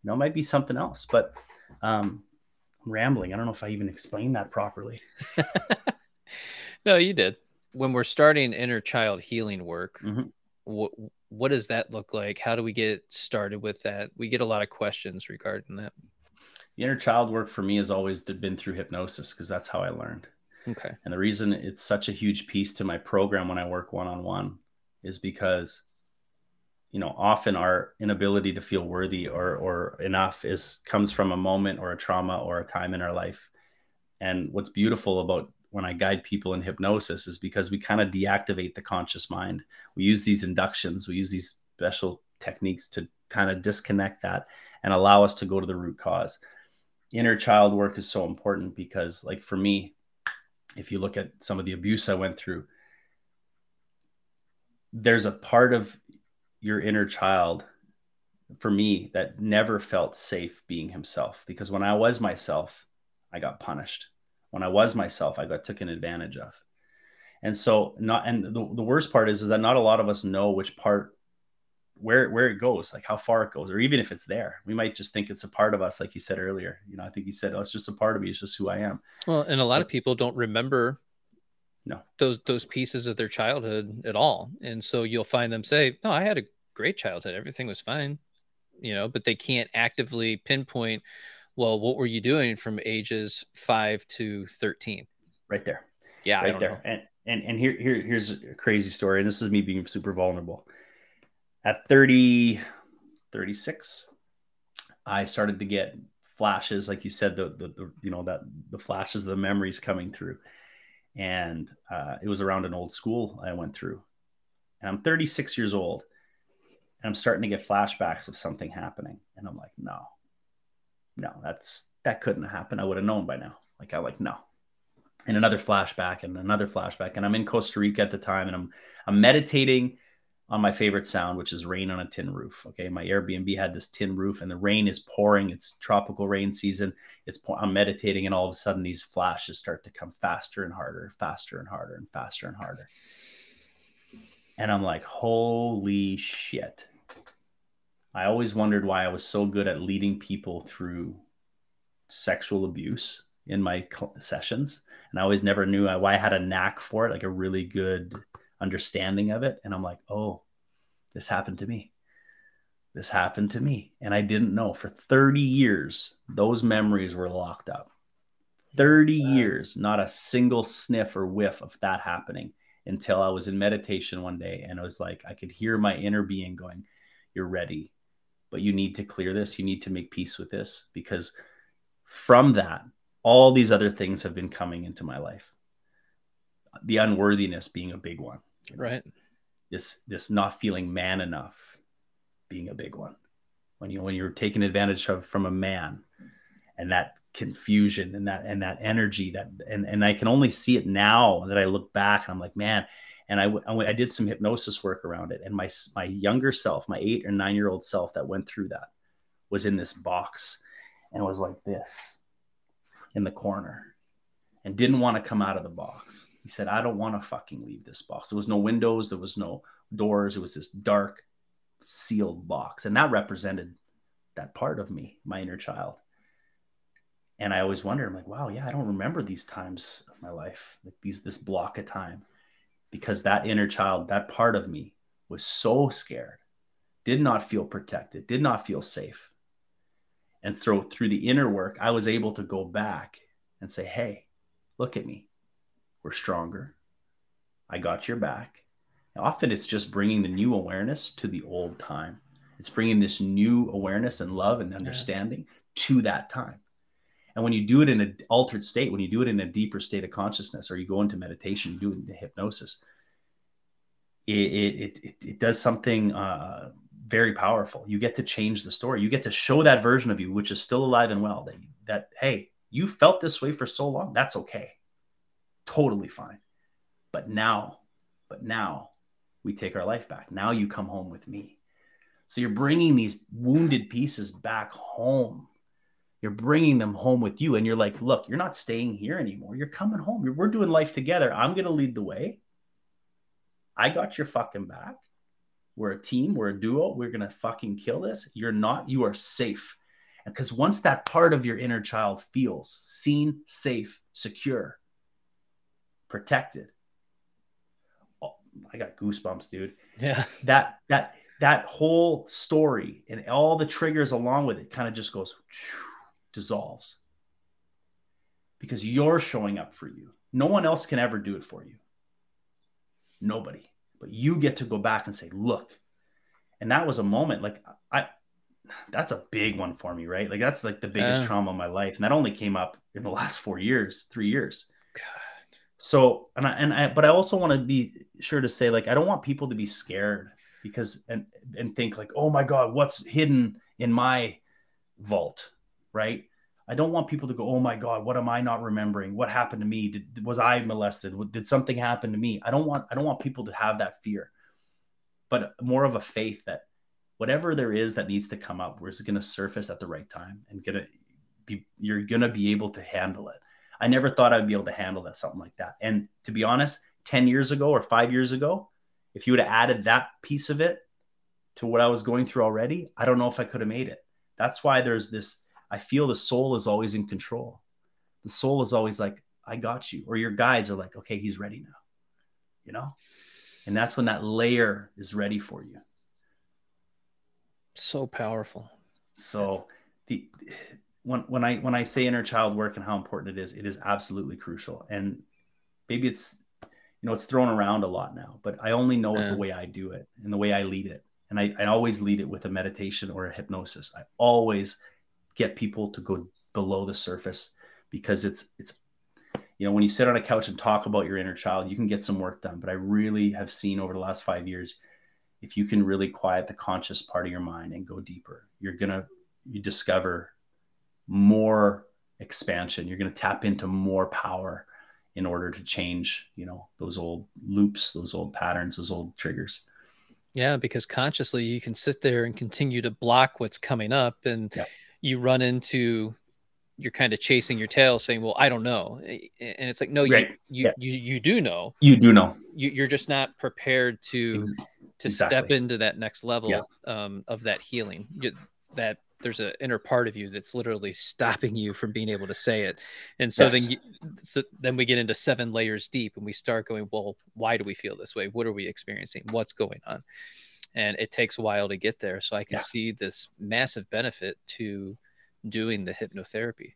Know, it might be something else. But um, I'm rambling. I don't know if I even explained that properly. no, you did. When we're starting inner child healing work, mm-hmm. what what does that look like? How do we get started with that? We get a lot of questions regarding that. The inner child work for me has always been through hypnosis because that's how I learned. Okay. And the reason it's such a huge piece to my program when I work one on one is because you know often our inability to feel worthy or or enough is comes from a moment or a trauma or a time in our life. And what's beautiful about when i guide people in hypnosis is because we kind of deactivate the conscious mind. We use these inductions we use these special techniques to kind of disconnect that and allow us to go to the root cause. Inner child work is so important because like for me if you look at some of the abuse i went through there's a part of your inner child for me that never felt safe being himself because when I was myself, I got punished. When I was myself, I got taken advantage of. And so not and the, the worst part is, is that not a lot of us know which part where where it goes, like how far it goes, or even if it's there. We might just think it's a part of us, like you said earlier. You know, I think you said, Oh, it's just a part of me, it's just who I am. Well, and a lot but, of people don't remember no. those those pieces of their childhood at all. And so you'll find them say no i had a great childhood. Everything was fine you know but they can't actively pinpoint well what were you doing from ages 5 to 13 right there. Yeah right there. know. and and and here, here here's a crazy story and this is me being super vulnerable. At 30 36 i started to get flashes like you said the, the, the you know that the flashes of the memories coming through and uh, it was around an old school I went through. And I'm 36 years old, and I'm starting to get flashbacks of something happening, and I'm like, no, no, that's that couldn't happen. I would have known by now. Like I like no, and another flashback and another flashback, and I'm in Costa Rica at the time, and I'm I'm meditating on my favorite sound, which is rain on a tin roof. Okay, my Airbnb had this tin roof, and the rain is pouring. It's tropical rain season. It's I'm meditating, and all of a sudden these flashes start to come faster and harder, faster and harder, and faster and harder. And I'm like, holy shit! I always wondered why I was so good at leading people through sexual abuse in my sessions, and I always never knew uh, why I had a knack for it, like a really good understanding of it. And I'm like, oh, this happened to me. This happened to me. And I didn't know for 30 years, those memories were locked up. 30 wow. years, not a single sniff or whiff of that happening until I was in meditation one day. And it was like, I could hear my inner being going, You're ready, but you need to clear this. You need to make peace with this because from that, all these other things have been coming into my life. The unworthiness being a big one right. This this not feeling man enough being a big one. When you when you're taken advantage of from a man and that confusion and that and that energy that and and I can only see it now that I look back and I'm like man and I, I did some hypnosis work around it. And my my younger self my 8 or 9 year old self that went through that was in this box and was like this in the corner and didn't want to come out of the box he said, I don't want to fucking leave this box. There was no windows, there was no doors. It was this dark, sealed box. And that represented that part of me, my inner child. And I always wonder, I'm like, wow, yeah, I don't remember these times of my life, like these this block of time, because that inner child, that part of me, was so scared, did not feel protected, did not feel safe. And through through the inner work, I was able to go back and say, hey, look at me, we're stronger. I got your back. Often it's just bringing the new awareness to the old time. It's bringing this new awareness and love and understanding yeah. to that time. And when you do it in an altered state, when you do it in a deeper state of consciousness, or you go into meditation, you do it into hypnosis, it, it, it, it does something uh, very powerful. You get to change the story. You get to show that version of you, which is still alive and well, that, that hey, you felt this way for so long. That's okay. Totally fine. But now, but now we take our life back. Now you come home with me. So you're bringing these wounded pieces back home. You're bringing them home with you. And you're like, look, you're not staying here anymore. You're coming home. we're doing life together. I'm going to lead the way. I got your fucking back. We're a team. We're a duo. We're going to fucking kill this. You're not. You are safe. And because once that part of your inner child feels seen, safe, secure, protected, oh, I got goosebumps, dude. Yeah. That, that, that whole story and all the triggers along with it kind of just goes dissolves because you're showing up for you. No one else can ever do it for you. Nobody. But you get to go back and say, look. And that was a moment like I that's a big one for me, right? Like that's like the biggest trauma of my life. And that only came up in the last four years, three years. God. So and I and I but I also want to be sure to say, like, I don't want people to be scared because and and think like oh my god what's hidden in my vault right? I don't want people to go oh my god what am i not remembering? What happened to me? Did, was i molested? Did something happen to me? I don't want i don't want people to have that fear but more of a faith that whatever there is that needs to come up is going to surface at the right time and gonna be you're to be able to handle it i never thought i'd be able to handle that something like that and to be honest 10 years ago or 5 years ago if you would have added that piece of it to what I was going through already, I don't know if I could have made it. That's why there's this I feel the soul is always in control. The soul is always like, I got you. Or your guides are like, okay, he's ready now. You know? And that's when that layer is ready for you. So powerful. So the when when I when I say inner child work and how important it is, it is absolutely crucial. And maybe it's you know, it's thrown around a lot now, but I only know yeah. it the way I do it and the way I lead it. And I, I always lead it with a meditation or a hypnosis. I always get people to go below the surface because it's, it's, you know, when you sit on a couch and talk about your inner child, you can get some work done. But I really have seen over the last five years, if you can really quiet the conscious part of your mind and go deeper, you're going to, you discover more expansion. You're going to tap into more power in order to change, you know, those old loops, those old patterns, those old triggers. Yeah, because consciously you can sit there and continue to block what's coming up and yeah. you run into you're kind of chasing your tail saying, "Well, I don't know." And it's like, "No, right. you you, yeah. you you do know. You do know. You, are just not prepared to to step into that next level yeah. um, of that healing. You, that there's an inner part of you that's literally stopping you from being able to say it. And so yes. then you, so then we get into seven layers deep and we start going well why do we feel this way? What are we experiencing? What's going on? And it takes a while to get there. So i can yeah. see this massive benefit to doing the hypnotherapy.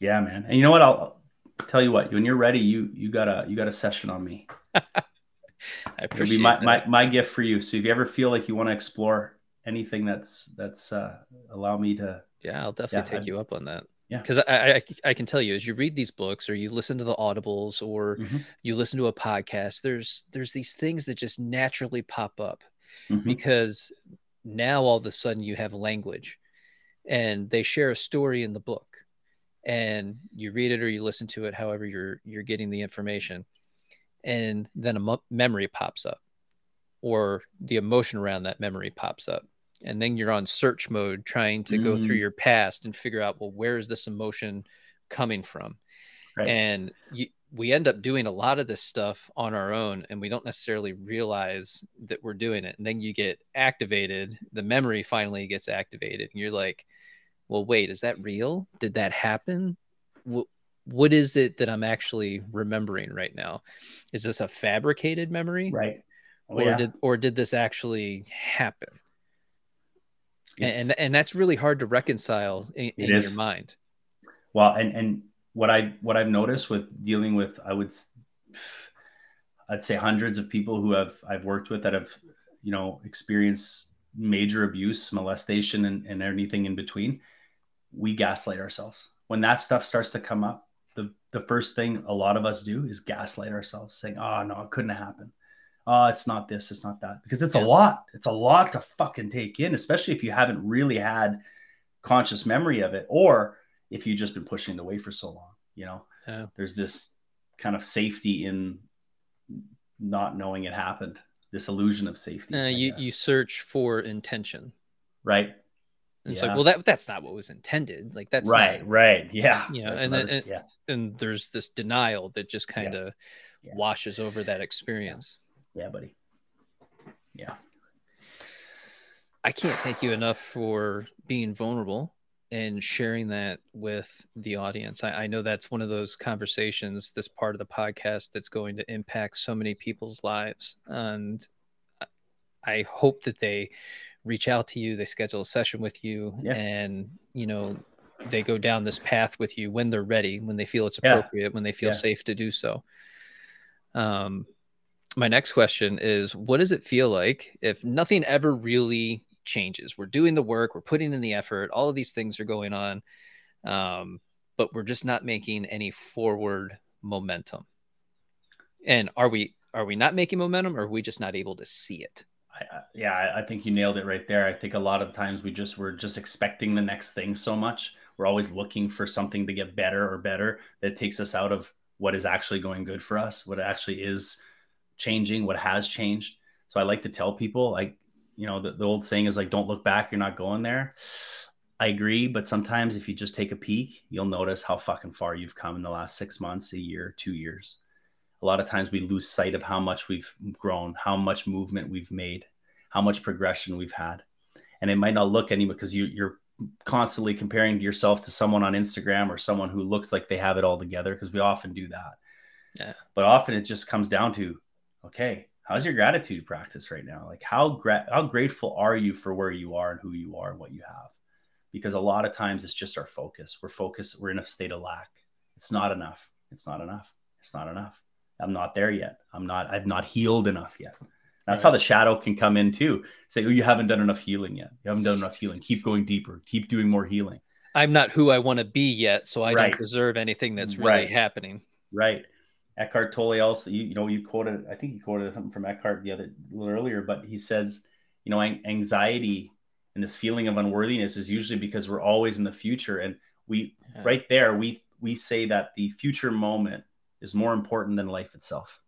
Yeah man. And you know what? I'll tell you what when you're ready you you got a you got a session on me. I appreciate It'll be my, my, my gift for you. So if you ever feel like you want to explore anything that's that's uh, allow me to. Yeah, I'll definitely yeah, take I, you up on that. Yeah, because I, I I can tell you as you read these books or you listen to the audibles or mm-hmm. you listen to a podcast, there's there's these things that just naturally pop up mm-hmm. because now all of a sudden you have language and they share a story in the book and you read it or you listen to it however you're you're getting the information and then a mo- memory pops up or the emotion around that memory pops up and then you're on search mode trying to mm. go through mm. your past and figure out well where is this emotion coming from right. and you, we end up doing a lot of this stuff on our own and we don't necessarily realize that we're doing it and then you get activated the memory finally gets activated and you're like well wait is that real did that happen what what is it that I'm actually remembering right now? Is this a fabricated memory? Right. Oh, or yeah. did or did this actually happen? And and that's really hard to reconcile in, in your mind. Well, and and what I what I've noticed with dealing with I would I'd say hundreds of people who have I've worked with that have you know experienced major abuse, molestation, and, and anything in between. We gaslight ourselves when that stuff starts to come up. The the first thing a lot of us do is gaslight ourselves, saying, "Oh no, it couldn't have happened." Oh, it's not this, it's not that, because it's yeah. a lot. It's a lot to fucking take in, especially if you haven't really had conscious memory of it, or if you've just been pushing it away for so long. You know, yeah. there's this kind of safety in not knowing it happened. This illusion of safety. Uh, you you search for intention, right? And it's like, well, that that's not what was intended. Like that's right, not, right, yeah. You know, and, then, and, yeah. and there's this denial that just kind of yeah. washes over that experience. Yeah, buddy. Yeah. I can't thank you enough for being vulnerable and sharing that with the audience. I, I, know that's one of those conversations, this part of the podcast that's going to impact so many people's lives. And I hope that they reach out to you, they schedule a session with you, yeah. and, you know, they go down this path with you when they're ready, when they feel it's appropriate, yeah. when they feel yeah. safe to do so. Um, my next question is what does it feel like if nothing ever really changes? We're doing the work we're putting in the effort all of these things are going on um, but we're just not making any forward momentum. And are we are we not making momentum or are we just not able to see it? I, yeah i think you nailed it right there. I think a lot of times we just we're just expecting the next thing so much. We're always looking for something to get better or better that takes us out of what is actually going good for us what actually is changing, what has changed. So I like to tell people, like, you know, the, the old saying is like, don't look back, you're not going there. I agree, but sometimes if you just take a peek, you'll notice how fucking far you've come in the last six months, a year, two years. A lot of times we lose sight of how much we've grown, how much movement we've made, how much progression we've had. And it might not look any because you, you're constantly comparing yourself to someone on Instagram or someone who looks like they have it all together because we often do that. Yeah. But often it just comes down to okay, how's your gratitude practice right now? Like how gra- how grateful are you for where you are and who you are and what you have? Because a lot of times it's just our focus. We're focused. We're in a state of lack. It's not enough. It's not enough. It's not enough. I'm not there yet. I'm not. I've not healed enough yet. That's right. how the shadow can come in too. Say, oh, you haven't done enough healing yet. You haven't done enough healing. Keep going deeper. Keep doing more healing. I'm not who I want to be yet, so I right. don't deserve anything that's really right. happening. Right. Eckhart Tolle also, you, you know, you quoted, I think you quoted something from Eckhart the other little earlier, but he says, you know, anxiety and this feeling of unworthiness is usually because we're always in the future. And we, yeah. right there, we, we say that the future moment is more important than life itself.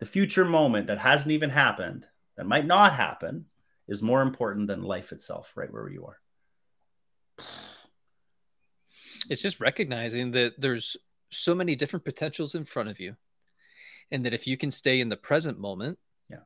The future moment that hasn't even happened, that might not happen, is more important than life itself, right where you are. It's just recognizing that there's so many different potentials in front of you and that if you can stay in the present moment yeah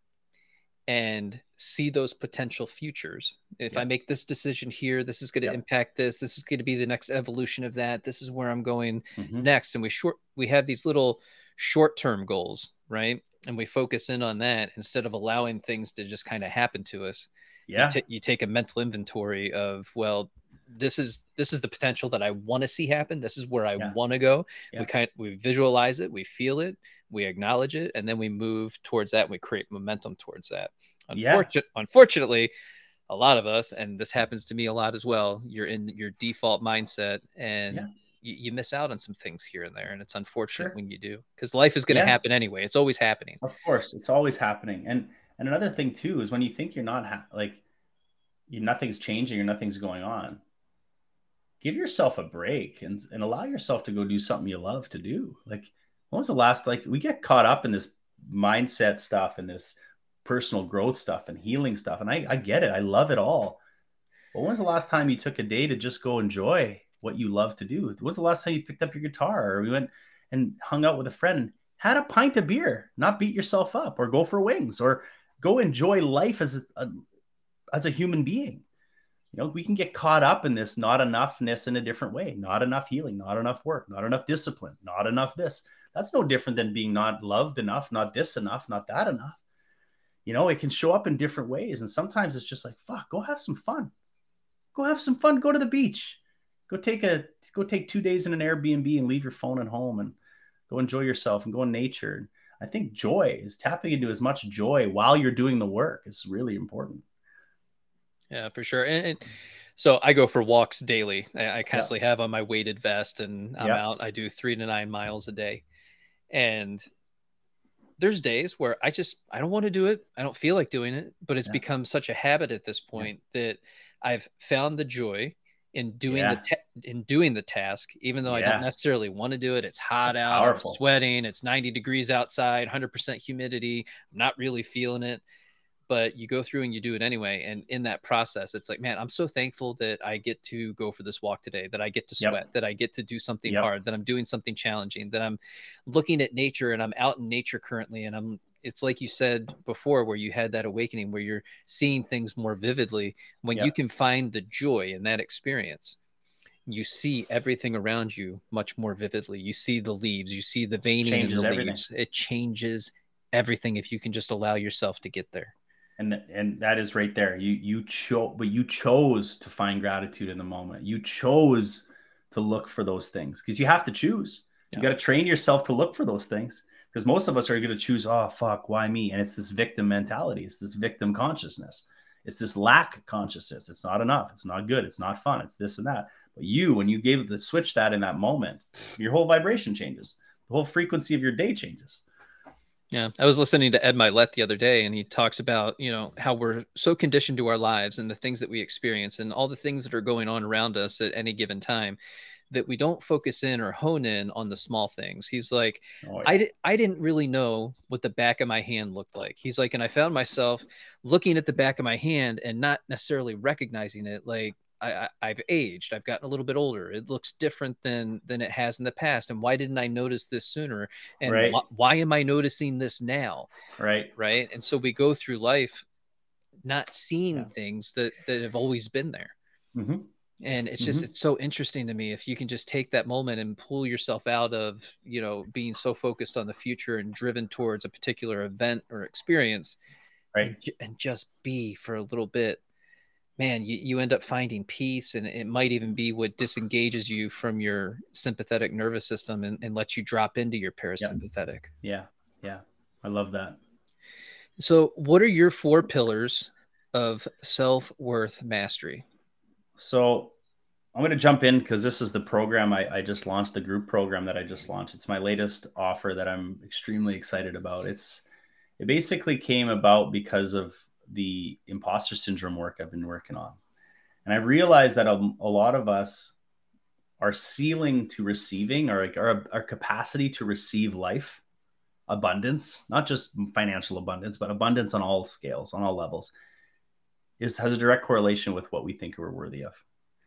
and see those potential futures if yeah. i make this decision here this is going to yeah. impact this this is going to be the next evolution of that this is where i'm going mm-hmm. next and we short we have these little short term goals right and we focus in on that instead of allowing things to just kind of happen to us yeah you, t- you take a mental inventory of well this is this is the potential that I want to see happen. This is where I yeah. want to go. Yeah. We kind of, we visualize it, we feel it, we acknowledge it, and then we move towards that. And we create momentum towards that. Unfortunately, yeah. unfortunately, a lot of us, and this happens to me a lot as well. You're in your default mindset, and you, you, miss out on some things here and there, and it's unfortunate sure. when you do because life is going to happen anyway. It's always happening. Of course, it's always happening, and and another thing too is when you think you're not ha- like you, nothing's changing or nothing's going on give yourself a break and, and allow yourself to go do something you love to do. Like, when was the last, like, we get caught up in this mindset stuff and this personal growth stuff and healing stuff. And I, I get it. I love it all. But when was the last time you took a day to just go enjoy what you love to do? When was the last time you picked up your guitar or we went and hung out with a friend, had a pint of beer, not beat yourself up or go for wings or go enjoy life as a, as a human being? You know, we can get caught up in this not enoughness in a different way, not enough healing, not enough work, not enough discipline, not enough this. That's no different than being not loved enough, not this enough, not that enough. You know, it can show up in different ways. And sometimes it's just like, fuck, go have some fun. Go have some fun. Go to the beach. Go take a go take two days in an Airbnb and leave your phone at home and go enjoy yourself and go in nature. I think joy is tapping into as much joy while you're doing the work is really important. Yeah, for sure. And, and so I go for walks daily. I, I constantly yeah. have on my weighted vest and I'm yeah. out. I do three to nine miles a day. And there's days where I just I don't want to do it. I don't feel like doing it, but it's yeah. become such a habit at this point that I've found the joy in doing yeah. the ta- in doing the task, even though yeah. I don't necessarily want to do it. It's hot That's out, I'm sweating, it's 90 degrees outside, 100% humidity. I'm not really feeling it but you go through and you do it anyway. And in that process, it's like, man, I'm so thankful that I get to go for this walk today, that I get to sweat, yep. that I get to do something yep. hard, that I'm doing something challenging, that I'm looking at nature and I'm out in nature currently. And I'm, it's like you said before, where you had that awakening where you're seeing things more vividly. When yep. you can find the joy in that experience, you see everything around you much more vividly. You see the leaves, you see the veining in the everything. leaves. It changes everything if you can just allow yourself to get there and and that is right there. You you chose but you chose to find gratitude in the moment. You chose to look for those things because you have to choose. Yeah. you got to train yourself to look for those things because most of us are going to choose oh fuck why me? And it's this victim mentality. It's this victim consciousness. It's this lack consciousness. It's not enough. It's not good. It's not fun. It's this and that. But you when you gave the switch that in that moment your whole vibration changes. The whole frequency of your day changes yeah, I was listening to Ed Mylett the other day, and he talks about you know how we're so conditioned to our lives and the things that we experience and all the things that are going on around us at any given time that we don't focus in or hone in on the small things. He's like, oh, yeah. I, di- I didn't really know what the back of my hand looked like. He's like, and I found myself looking at the back of my hand and not necessarily recognizing it. Like I, have aged. I've gotten a little bit older. It looks different than than it has in the past. And why didn't I notice this sooner? And right. wh- why am I noticing this now? Right. Right. And so we go through life not seeing yeah. things that that have always been there. Mm-hmm. And it's just mm-hmm. it's so interesting to me if you can just take that moment and pull yourself out of you know being so focused on the future and driven towards a particular event or experience, right? and, and just be for a little bit man, you, you end up finding peace, and it might even be what disengages you from your sympathetic nervous system and, and lets you drop into your parasympathetic. Yeah. yeah, I love that. So, what are your four pillars of self worth mastery? So, I'm going to jump in because this is the program I, I, just launched, the group program that I just launched. It's my latest offer that I'm extremely excited about. It's it basically came about because of the imposter syndrome work I've been working on. And I realized that a, a lot of us, our ceiling to receiving or our, our capacity to receive life, abundance, not just financial abundance, but abundance on all scales, on all levels, is has a direct correlation with what we think we're worthy of.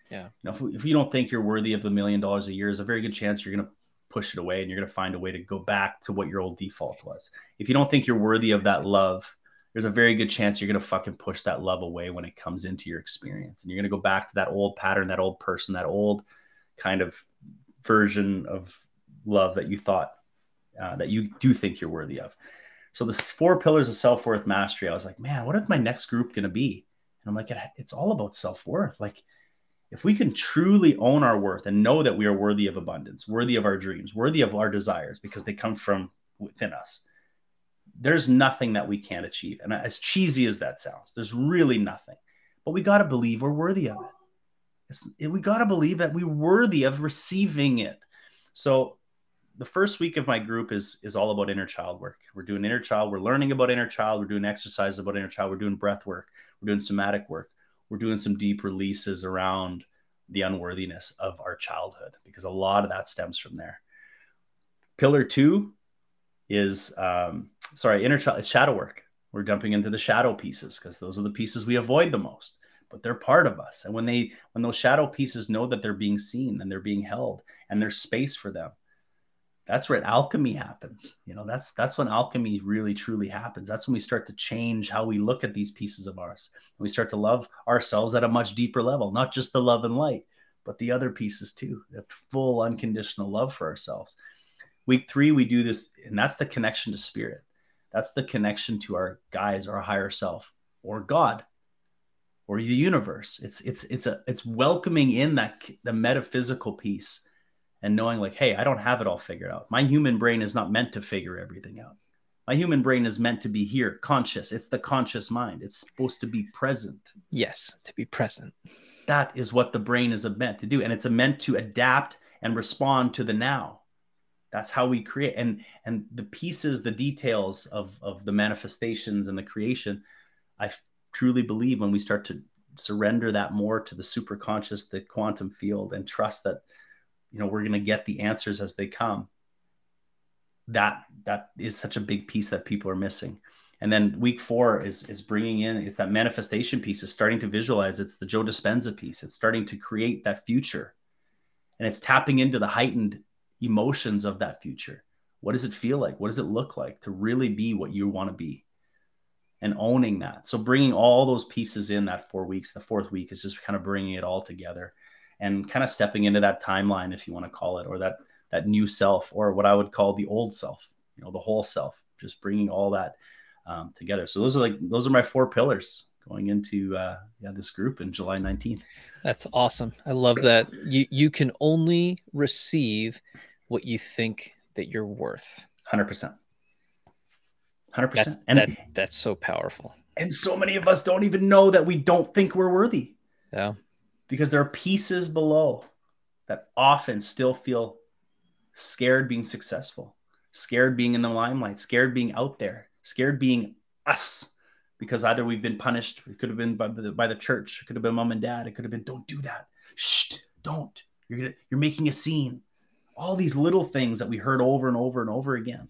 Yeah. You know, if, if you don't think you're worthy of the million dollars a year, there's a very good chance you're going to push it away and you're going to find a way to go back to what your old default was. If you don't think you're worthy of that love, there's a very good chance you're going to fucking push that love away when it comes into your experience. And you're going to go back to that old pattern, that old person, that old kind of version of love that you thought uh, that you do think you're worthy of. So the four pillars of self-worth mastery, I was like, man, what is my next group going to be? And I'm like, it's all about self-worth. Like if we can truly own our worth and know that we are worthy of abundance, worthy of our dreams, worthy of our desires because they come from within us there's nothing that we can't achieve. And as cheesy as that sounds, there's really nothing. But we got to believe we're worthy of it. we got to believe that we're worthy of receiving it. So the first week of my group is is all about inner child work. We're doing inner child. We're learning about inner child. We're doing exercises about inner child. We're doing breath work. We're doing somatic work. We're doing some deep releases around the unworthiness of our childhood because a lot of that stems from there. Pillar two is um, sorry, inner child, it's shadow work. We're dumping into the shadow pieces because those are the pieces we avoid the most, but they're part of us. And when they, when those shadow pieces know that they're being seen and they're being held and there's space for them, that's where alchemy happens. You know that's that's when alchemy really truly happens. That's when we start to change how we look at these pieces of ours. We start to love ourselves at a much deeper level not just the love and light but the other pieces too. That full unconditional love for ourselves week three we do this and that's the connection to spirit. That's the connection to our guides our higher self or god or the universe. It's it's it's a it's welcoming in that the metaphysical piece and knowing like hey i don't have it all figured out. My human brain is not meant to figure everything out. My human brain is meant to be here conscious. It's the conscious mind. It's supposed to be present. Yes to be present. That is what the brain is meant to do and it's meant to adapt and respond to the now that's how we create and and the pieces the details of of the manifestations and the creation i truly believe when we start to surrender that more to the super conscious the quantum field and trust that you know we're going to get the answers as they come that that is such a big piece that people are missing. And then week four is is bringing in it's that manifestation piece is starting to visualize it's the joe dispenza piece it's starting to create that future. And it's tapping into the heightened emotions of that future what does it feel like what does it look like to really be what you want to be and owning that so bringing all those pieces in that four weeks the fourth week is just kind of bringing it all together and kind of stepping into that timeline, if you want to call it, or that that new self, or what I would call the old self, you know, the whole self, just bringing all that um, together. So those are like those are my four pillars going into uh, yeah this group in July 19th. That's awesome. I love that. You you can only receive what you think that you're worth. Hundred percent. Hundred percent. And that, that's so powerful. And so many of us don't even know that we don't think we're worthy. Yeah because there are pieces below that often still feel scared being successful, scared being in the limelight, scared being out there, scared being us because either we've been punished, it could have been by the, by the church, it could have been mom and dad, it could have been don't do that. Shh, don't. You're gonna, you're making a scene. All these little things that we heard over and over and over again.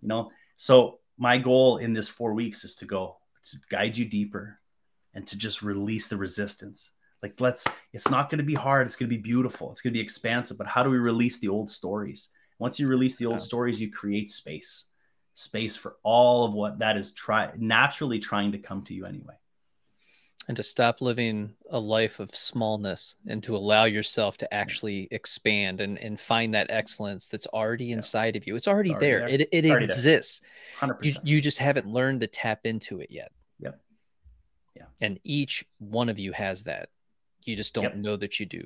You know, so my goal in this 4 weeks is to go to guide you deeper and to just release the resistance like let's it's not going to be hard it's going to be beautiful it's going to be expansive but how do we release the old stories once you release the old yeah. stories you create space space for all of what that is try naturally trying to come to you anyway and to stop living a life of smallness and to allow yourself to actually expand and, and find that excellence that's already yeah. inside of you it's already, already there. there. it, it already exists 100%. You, you just haven't learned to tap into it yet yep yeah and each one of you has that you just don't yep. know that you do.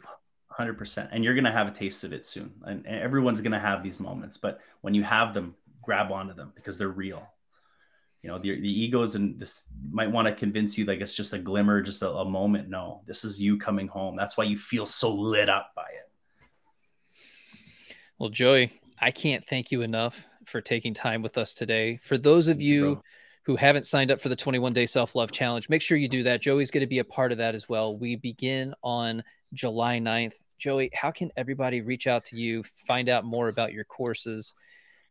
100%. And you're going to have a taste of it soon. And, and everyone's going to have these moments. But when you have them, grab onto them because they're real. You know, the, the egos and this might want to convince you like it's just a glimmer, just a, a moment. No, this is you coming home. That's why you feel so lit up by it. Well, Joey, I can't thank you enough for taking time with us today. For those of you, who haven't signed up for the 21 day self love challenge, make sure you do that. Joey's going to be a part of that as well. We begin on July 9th. Joey, how can everybody reach out to you, find out more about your courses?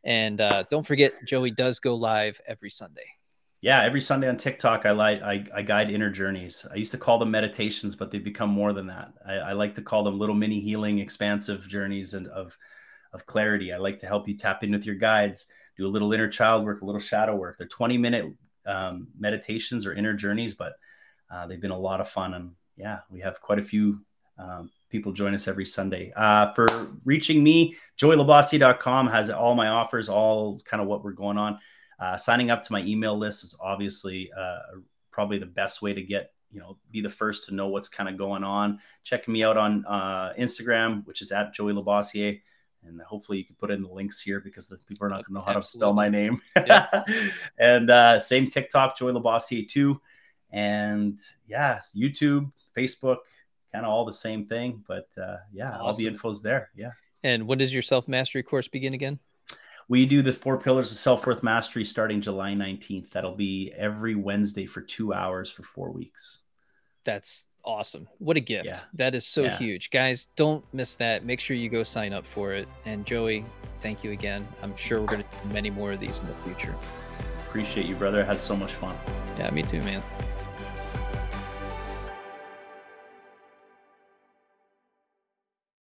And uh, don't forget, Joey does go live every Sunday. Yeah, every Sunday on TikTok, I like I, I guide inner journeys. I used to call them meditations, but they've become more than that. I, I like to call them little mini healing, expansive journeys and of of clarity. I like to help you tap in with your guides do a little inner child work, a little shadow work. They're 20 minute um, meditations or inner journeys, but uh, they've been a lot of fun. And yeah, we have quite a few um, people join us every Sunday. Uh, for reaching me, joeylabossiere.com has all my offers, all kind of what we're going on. Uh, signing up to my email list is obviously uh, probably the best way to get you know be the first to know what's kind of going on check me out on uh, instagram which is at joey and hopefully you can put in the links here because the people are not going to know how Absolutely. to spell my name. Yeah. and uh, same TikTok, Joey Labossiere too, and yeah, YouTube, Facebook, kind of all the same thing. But uh, yeah, awesome. all the info's there. Yeah. And when does your self mastery course begin again? We do the four pillars of self worth mastery starting July 19th. That'll be every Wednesday for two hours for four weeks. That's awesome. What a gift. Yeah. That is so yeah. huge. Guys, don't miss that. Make sure you go sign up for it. And Joey, thank you again. I'm sure we're going to do many more of these in the future. Appreciate you, brother. I had so much fun. Yeah, me too, man.